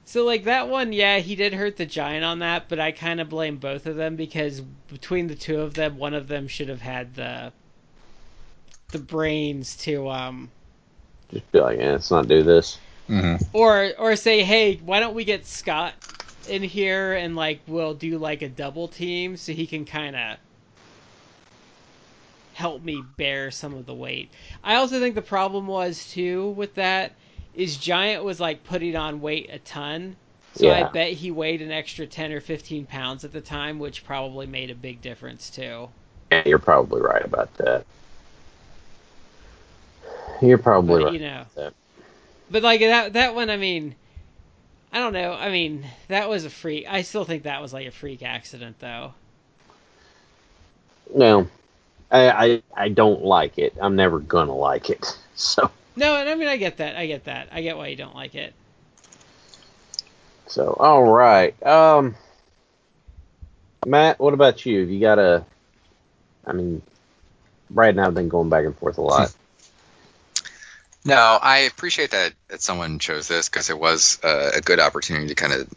So like that one, yeah, he did hurt the giant on that, but I kind of blame both of them because between the two of them, one of them should have had the the brains to um Just be like, yeah, let's not do this. hmm or or say, hey, why don't we get Scott in here and like we'll do like a double team so he can kind of help me bear some of the weight. I also think the problem was too with that is Giant was like putting on weight a ton, So I bet he weighed an extra 10 or 15 pounds at the time, which probably made a big difference too. Yeah, you're probably right about that. You're probably But right. you know, about but like that that one, I mean, I don't know. I mean, that was a freak. I still think that was like a freak accident, though. No, I, I I don't like it. I'm never gonna like it. So No, and I mean, I get that. I get that. I get why you don't like it. so all right. Um, Matt, what about you? Have you got a? I mean, Brad and I've been going back and forth a lot. No, I appreciate that, that someone chose this because it was uh, a good opportunity to kind of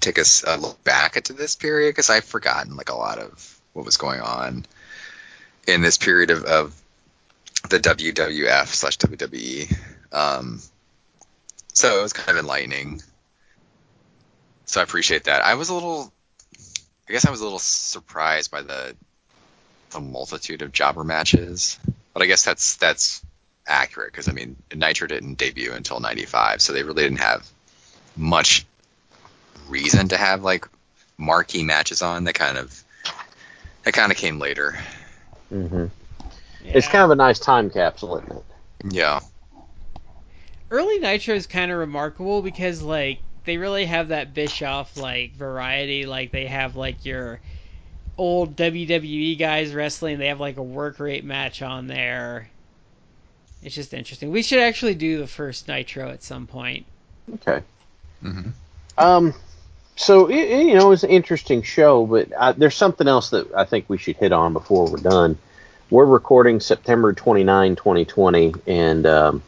take us a look back into this period because I've forgotten like a lot of what was going on in this period of, of the WWF slash WWE. Um, so it was kind of enlightening. So I appreciate that. I was a little, I guess I was a little surprised by the the multitude of jobber matches, but I guess that's that's accurate because I mean Nitro didn't debut until '95, so they really didn't have much reason to have like marquee matches on. That kind of that kind of came later. hmm It's kind of a nice time capsule, isn't it? Yeah, early Nitro is kind of remarkable because like they really have that Bischoff like variety. Like they have like your old WWE guys wrestling. They have like a work rate match on there. It's just interesting. We should actually do the first Nitro at some point. Okay. hmm Um, so it, it, you know, it was an interesting show, but uh, there's something else that I think we should hit on before we're done. We're recording September 29, 2020, and um,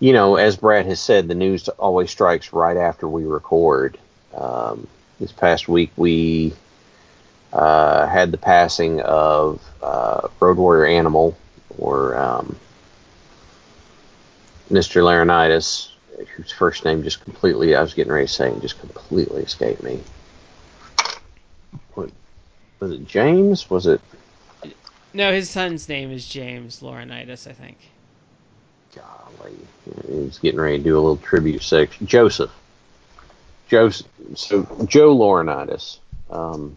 you know, as Brad has said, the news always strikes right after we record. Um, this past week, we uh, had the passing of uh, Road Warrior Animal, or um, Mr. Laurinaitis, whose first name just completely, I was getting ready to say, it just completely escaped me. What, was it James? Was it? No, his son's name is James Laurinaitis, I think. Golly, he was getting ready to do a little tribute section. Joseph. Joseph. So Joe Laurinaitis um,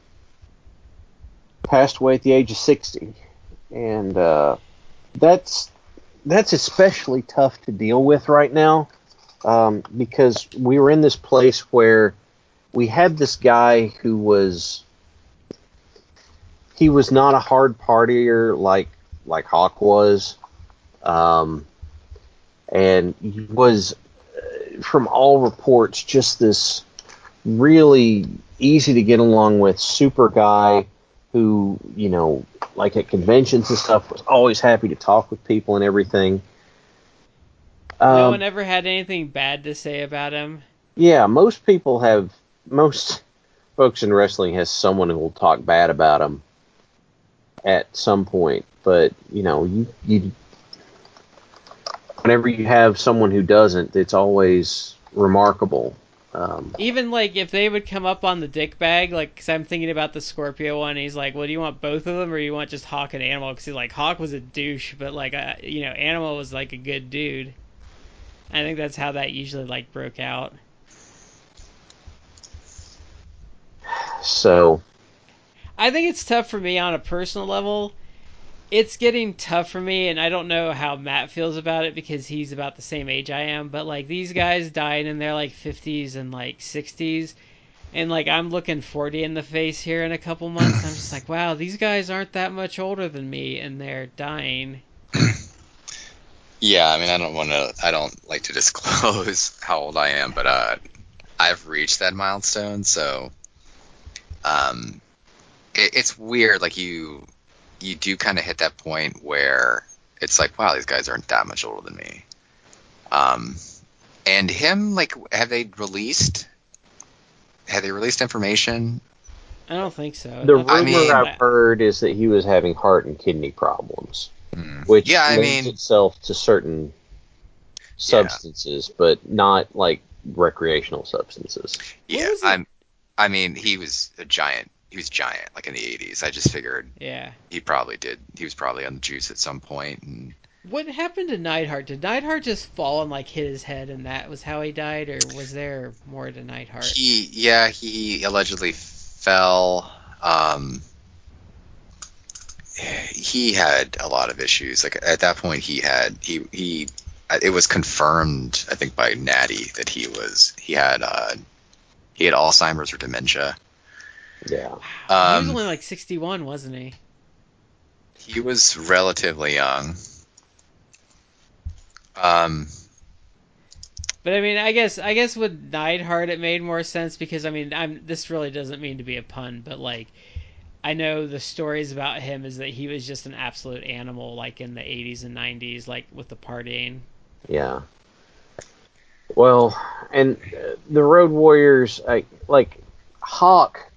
passed away at the age of sixty, and uh, that's that's especially tough to deal with right now um, because we were in this place where we had this guy who was he was not a hard partier like like Hawk was. Um, and he was, uh, from all reports, just this really easy to get along with super guy who, you know, like at conventions and stuff, was always happy to talk with people and everything. no Um, one ever had anything bad to say about him. yeah, most people have, most folks in wrestling has someone who will talk bad about them at some point, but you know, you you whenever you have someone who doesn't, it's always remarkable. Um, Even like if they would come up on the dick bag, like because I'm thinking about the Scorpio one. He's like, "Well, do you want both of them, or do you want just Hawk and Animal?" Because he's like Hawk was a douche, but like uh, you know, Animal was like a good dude. I think that's how that usually like broke out. so I think it's tough for me on a personal level. It's getting tough for me, and I don't know how Matt feels about it because he's about the same age I am. But like these guys died in their like 50s and like 60s, and like I'm looking 40 in the face here in a couple months. I'm just like, wow, these guys aren't that much older than me, and they're dying. yeah. I mean, I don't want to. I don't like to disclose how old I am, but uh, I've reached that milestone, so um, it, it's weird. Like you, you do kind of hit that point where it's like, wow, these guys aren't that much older than me. Um, and him, like, have they released? Have they released information? I don't think so. the Nothing- rumor I mean- I've heard is that he was having heart and kidney problems, Hmm. which yeah, I lends mean, itself to certain substances, but not like recreational substances. yeah. I'm. I mean, he was a giant. He was giant, like in the '80s. I just figured yeah. he probably did. He was probably on the juice at some point, and What happened to Neidhart? Did Neidhart just fall and like hit his head, and that was how he died, or was there more to Neidhart? He, yeah, he allegedly fell. Um, he had a lot of issues. Like at that point, he had he he. It was confirmed, I think, by Nattie that he was he had uh, he had Alzheimer's or dementia. Yeah. he was Um, only like 61, wasn't he? he was relatively young. Um, But I mean, I guess I guess with Neidhart it made more sense because I mean, I'm this really doesn't mean to be a pun, but like I know the stories about him is that he was just an absolute animal like in the 80s and 90s like with the partying. Yeah. Well, and uh, the Road Warriors, I, like Hawk,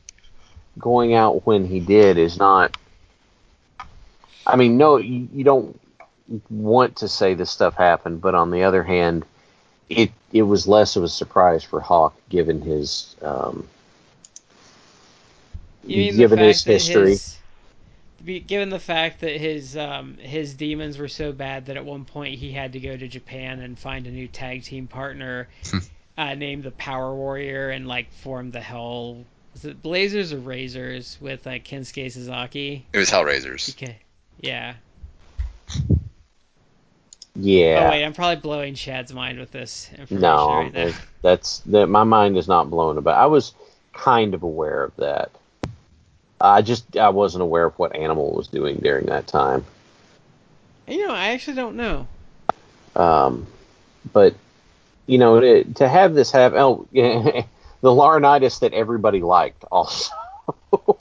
going out when he did is not. I mean, no, you, you don't want to say this stuff happened, but on the other hand, it it was less of a surprise for Hawk given his um, given his that history. his given the fact that his um his demons were so bad that at one point he had to go to Japan and find a new tag team partner uh, named the Power Warrior and like form the Hell was it Blazers or Razors with like Kensuke Sasaki? it was Hellraisers. Okay. Yeah. Yeah. Oh wait, I'm probably blowing Shad's mind with this information No, right now. that- that's that. My mind is not blown about. I was kind of aware of that. I just I wasn't aware of what Animal was doing during that time. You know, I actually don't know. Um, but you know, to, to have this happen, oh, the Laurinaitis that everybody liked also.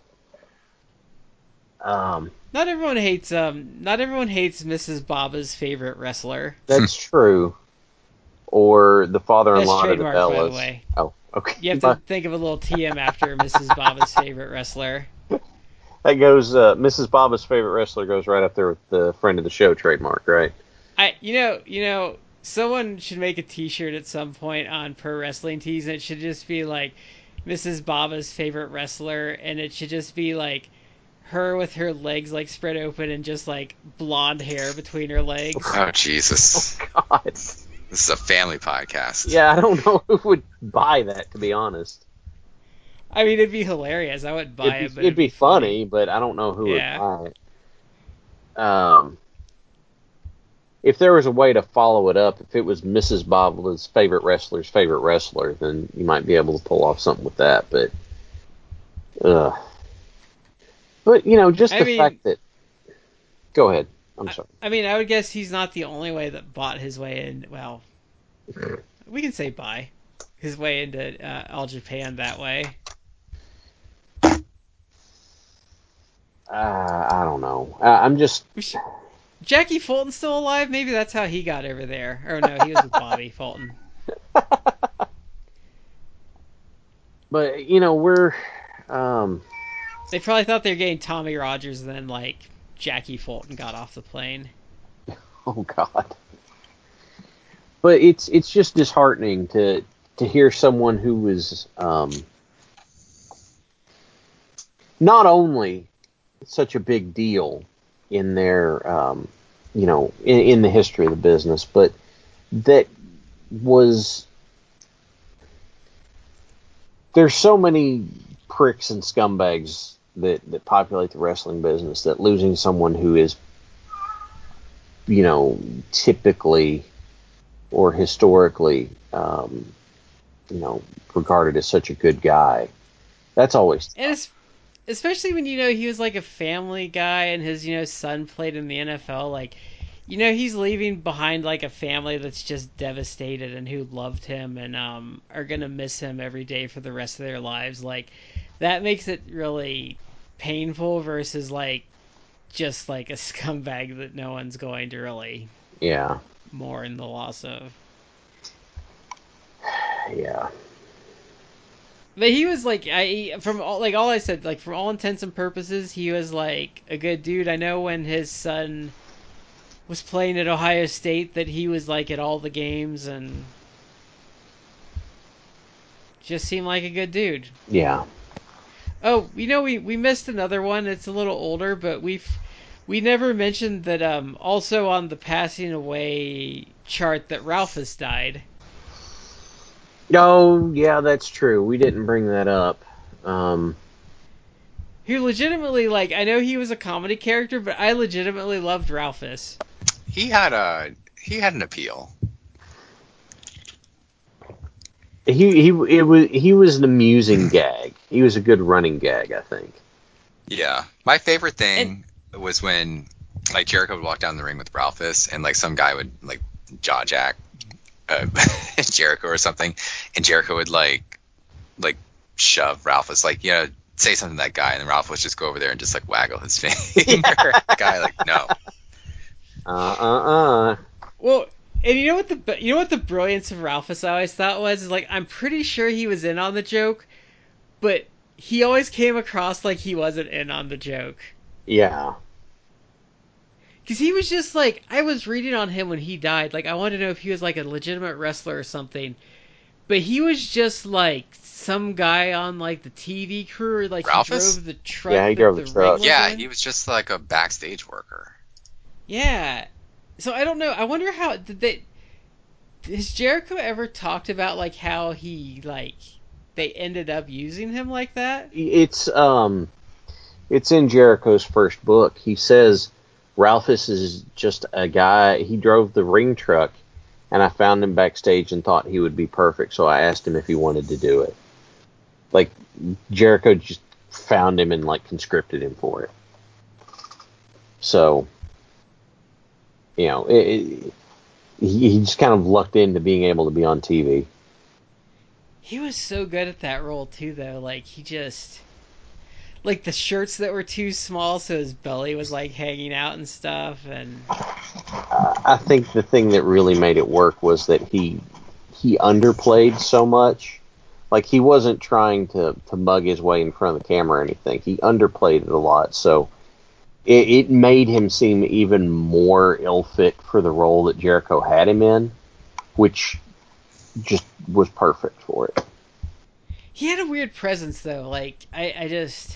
um, Not everyone hates um not everyone hates Mrs. Baba's favorite wrestler. that's true. Or the father-in-law of the trademarked by the Bellas. way. Oh, okay. You have to think of a little TM after Mrs. Baba's favorite wrestler. That goes. Uh, Mrs. Baba's favorite wrestler goes right up there with the friend of the show trademark, right? I you know, you know, someone should make a t-shirt at some point on pro wrestling tees and it should just be like Mrs. Baba's favorite wrestler and it should just be like her with her legs like spread open and just like blonde hair between her legs. Oh Jesus! Oh God. This is a family podcast. Yeah, I don't know who would buy that to be honest. I mean, it'd be hilarious. I wouldn't buy it'd it, but it'd, be funny, but I don't know who Yeah. would buy it. Um, if there was a way to follow it up, if it was Mrs. Baba's favorite wrestler's favorite wrestler, then you might be able to pull off something with that. But, uh, but you know, just I the mean- fact that. Go ahead. I'm sorry. I mean, I would guess he's not the only way that bought his way in. Well, we can say buy his way into uh, All Japan that way. Uh, I don't know. Uh, I'm just. We should- Jackie Fulton's still alive. Maybe that's how he got over there. Or no, he was with Bobby Fulton. But you know, we're. Um, They probably thought they were getting Tommy Rogers, and then like Jackie Fulton got off the plane. Oh God. But it's it's just disheartening to to hear someone who was um, not only such a big deal in their um, you know in, in the history of the business, but that was there's so many pricks and scumbags that that populate the wrestling business that losing someone who is you know, typically or historically, um, you know, regarded as such a good guy. That's always especially when you know he was like a family guy, and his you know son played in the NFL. Like, you know, he's leaving behind like a family that's just devastated and who loved him and um are gonna miss him every day for the rest of their lives. Like, that makes it really painful versus like just like a scumbag that no one's going to really yeah, mourn the loss of. yeah, But he was like I from all like all I said like for all intents and purposes he was like a good dude. I know when his son was playing at Ohio State that he was like at all the games and just seemed like a good dude. yeah. Oh, you know we we missed another one. It's a little older, but we've we never mentioned that um also on the passing away chart that Ralph has died. Oh, yeah, that's true. We didn't bring that up. Um, He legitimately like I know he was a comedy character, but I legitimately loved Ralphus. He had a he had an appeal. he he it was he was an amusing gag. He was a good running gag, I think. Yeah. My favorite thing was when like Jericho would walk down the ring with Ralphus and like some guy would like jaw jack uh, Jericho or something, and Jericho would like like shove Ralphus like you know say something to that guy, and then Ralph would just go over there and just like waggle his finger. the guy like no. Uh uh uh. Well, and you know what the you know what the brilliance of Ralphus I always thought was is like I'm pretty sure he was in on the joke, but he always came across like he wasn't in on the joke. Yeah. Cause he was just like I was reading on him when he died. Like I wanted to know if he was like a legitimate wrestler or something, but he was just like some guy on like the TV crew or like Ralphus? he drove the truck. Yeah, he drove the ring truck. Yeah, in. he was just like a backstage worker. Yeah. So I don't know. I wonder how did they has Jericho ever talked about like how he like they ended up using him like that? It's um, it's in Jericho's first book. He says Ralphus is just a guy. He drove the ring truck, and I found him backstage and thought he would be perfect. So I asked him if he wanted to do it. Like Jericho just found him and like conscripted him for it. So, you know, it, it, he, he just kind of lucked into being able to be on TV. He was so good at that role too though. Like he just like the shirts that were too small so his belly was like hanging out and stuff and I think the thing that really made it work was that he he underplayed so much. Like he wasn't trying to, to mug his way in front of the camera or anything. He underplayed it a lot, so it, it made him seem even more ill fit for the role that Jericho had him in, which just was perfect for it. he had a weird presence though. Like I, I just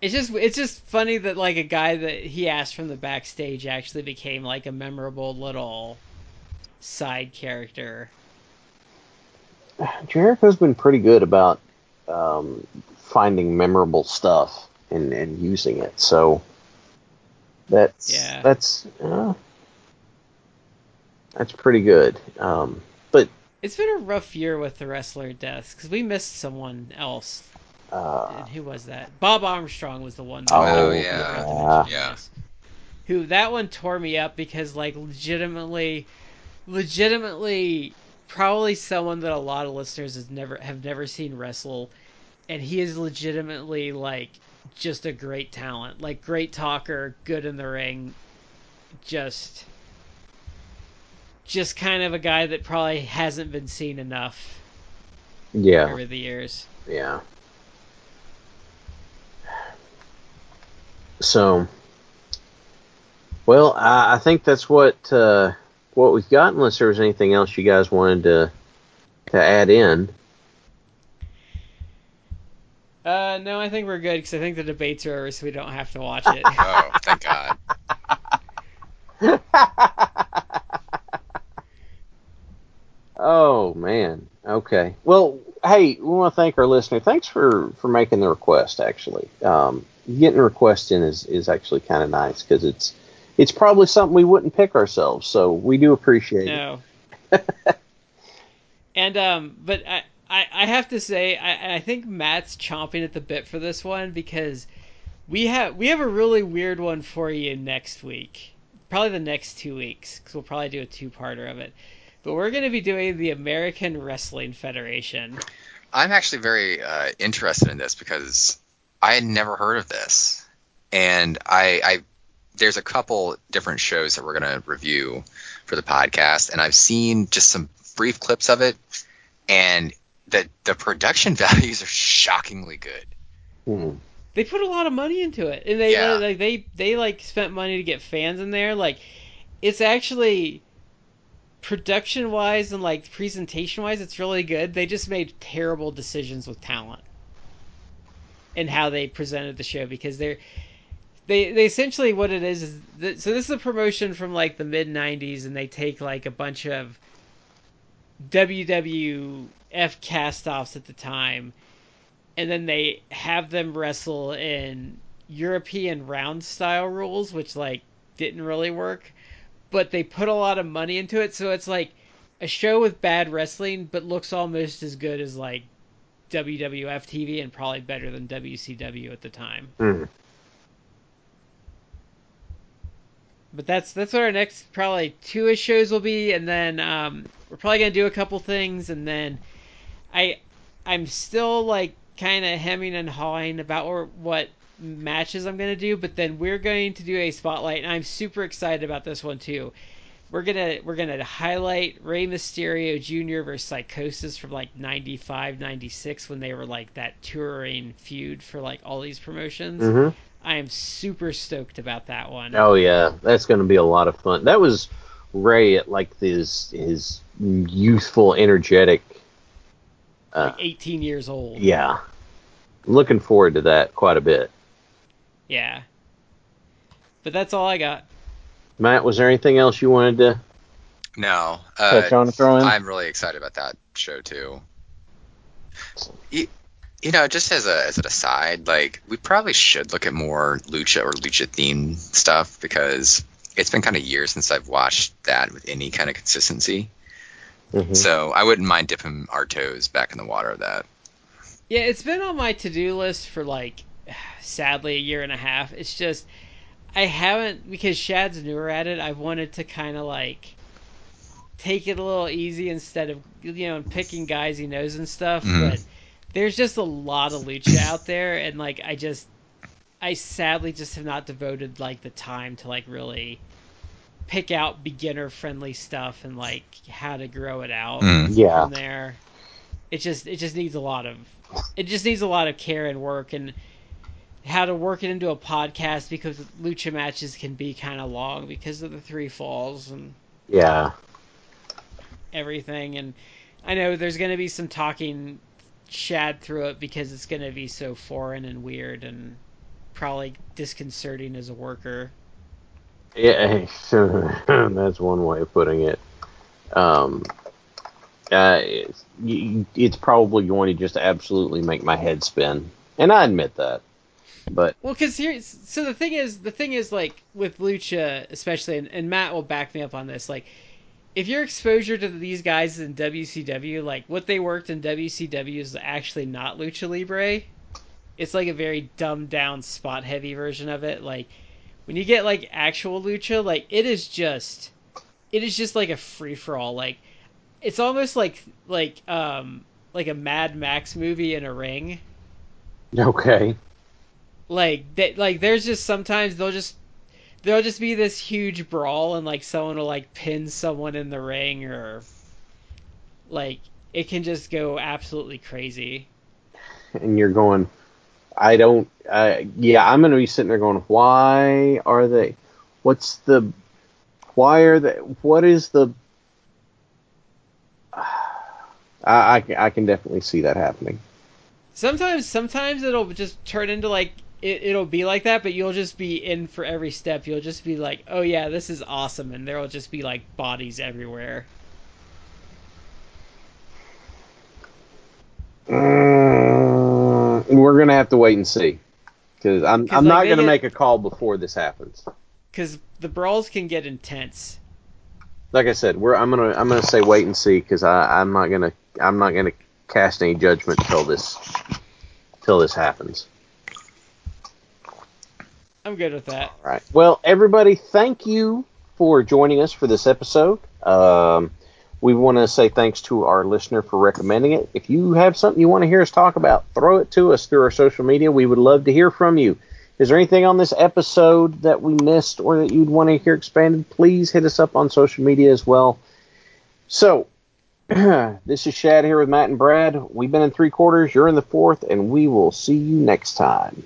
It's just it's just funny that like a guy that he asked from the backstage actually became like a memorable little side character. Jericho's been pretty good about um, finding memorable stuff and, and using it. So that's Yeah. that's uh, that's pretty good. Um, but It's been a rough year with the wrestler deaths because we missed someone else. uh, And who was that? Bob Armstrong was the one. that Oh, we yeah. forgot to mention Yeah. Who that one tore me up because like legitimately, legitimately, probably someone that a lot of listeners has never have never seen wrestle, and he is legitimately like just a great talent, like great talker, good in the ring, just. Just kind of a guy that probably hasn't been seen enough yeah, over the years. yeah. So, well, I, I think that's what uh, what we've got. Unless there was anything else you guys wanted to to add in. Uh, no, I think we're good because I think the debates are over, so we don't have to watch it. Oh, thank God. Oh man. Okay. Well, hey, we want to thank our listener. Thanks for for making the request. Actually, um, getting a request in is is actually kind of nice because it's it's probably something we wouldn't pick ourselves. So we do appreciate it. no. and um, but I, I I have to say I I think Matt's chomping at the bit for this one because we have we have a really weird one for you next week. Probably the next two weeks because we'll probably do a two parter of it. But we're going to be doing the American Wrestling Federation. I'm actually very uh, interested in this because I had never heard of this, and I, I there's a couple different shows that we're going to review for the podcast, and I've seen just some brief clips of it, and the the production values are shockingly good. Hmm. they put a lot of money into it and they Yeah. like they they like spent money to get fans in there like it's actually production wise and like presentation wise it's really good. They just made terrible decisions with talent and how they presented the show because they're they they essentially what it is is so this is a promotion from like the mid 90s and they take like a bunch of WWF cast-offs at the time and then they have them wrestle in European round style rules which like didn't really work but they put a lot of money into it so it's like a show with bad wrestling but looks almost as good as like WWF TV and probably better than WCW at the time. Mm. But that's that's what our next probably two shows will be, and then um, we're probably gonna do a couple things, and then I I'm still like kind of hemming and hawing about what matches I'm gonna do, but then we're going to do a spotlight, and I'm super excited about this one too. We're gonna we're gonna highlight Rey Mysterio Jr. versus Psychosis from like 95, 96 when they were like that touring feud for like all these promotions. hmm I am super stoked about that one. Oh yeah, that's going to be a lot of fun. That was Rey at like his his youthful, energetic. Uh, Like 18 years old. yeah, looking forward to that quite a bit. Yeah. But that's all I got. Matt, was there anything else you wanted to No. Uh, touch on, throw in? I'm really excited about that show too. You, you know, just as a as an aside, like we probably should look at more lucha or lucha themed stuff because it's been kind of years since I've watched that with any kind of consistency. Mhm. So I wouldn't mind dipping our toes back in the water of that. Yeah, it's been on my to-do list for like sadly a year and a half. It's just I haven't because Shad's newer at it. I've wanted to kind of like take it a little easy instead of you know picking guys he knows and stuff. Mhm. But there's just a lot of lucha out there, and like I just I sadly just have not devoted like the time to like really pick out beginner friendly stuff and like how to grow it out Mm. Yeah, from there. It just it just needs a lot of it just needs a lot of care and work and how to work it into a podcast because lucha matches can be kind of long because of the three falls and yeah. everything and I know there's going to be some talking shad through it because it's going to be so foreign and weird and probably disconcerting as a worker. Yeah, that's one way of putting it. Um, uh, it's, it's probably going to just absolutely make my head spin, and I admit that. But Well, because here, so the thing is, the thing is, like with lucha, especially, and, and Matt will back me up on this. Like, if your exposure to these guys in WCW, like what they worked in WCW, is actually not lucha libre. It's like a very dumbed down, spot heavy version of it. Like, when you get like actual lucha, like it is just, it is just like a free for all. Like, it's almost like like um like a Mad Max movie in a ring okay, like that like there's just sometimes they'll just there'll just be this huge brawl and like someone will like pin someone in the ring or like it can just go absolutely crazy and you're going, I don't. Uh, yeah, I'm going to be sitting there going, why are they? What's the? Why are they? What is the? I, I, I can definitely see that happening. sometimes sometimes it'll just turn into like it, it'll be like that but you'll just be in for every step you'll just be like oh yeah this is awesome and there'll just be like bodies everywhere Mm, we're gonna have to wait and see because I'm 'Cause, I'm like, not gonna get- make a call before this happens. because the brawls can get intense Like I said, we're I'm gonna I'm gonna say wait and see because I I'm not gonna I'm not gonna cast any judgment till this till this happens. I'm good with that All right. Well, everybody, thank you for joining us for this episode. Um, we want to say thanks to our listener for recommending it. If you have something you want to hear us talk about, throw it to us through our social media. We would love to hear from you. Is there anything on this episode that we missed or that you'd want to hear expanded? Please hit us up on social media as well. So, this is Shad here with Matt and Brad. We've been in three quarters. You're in the fourth, and we will see you next time.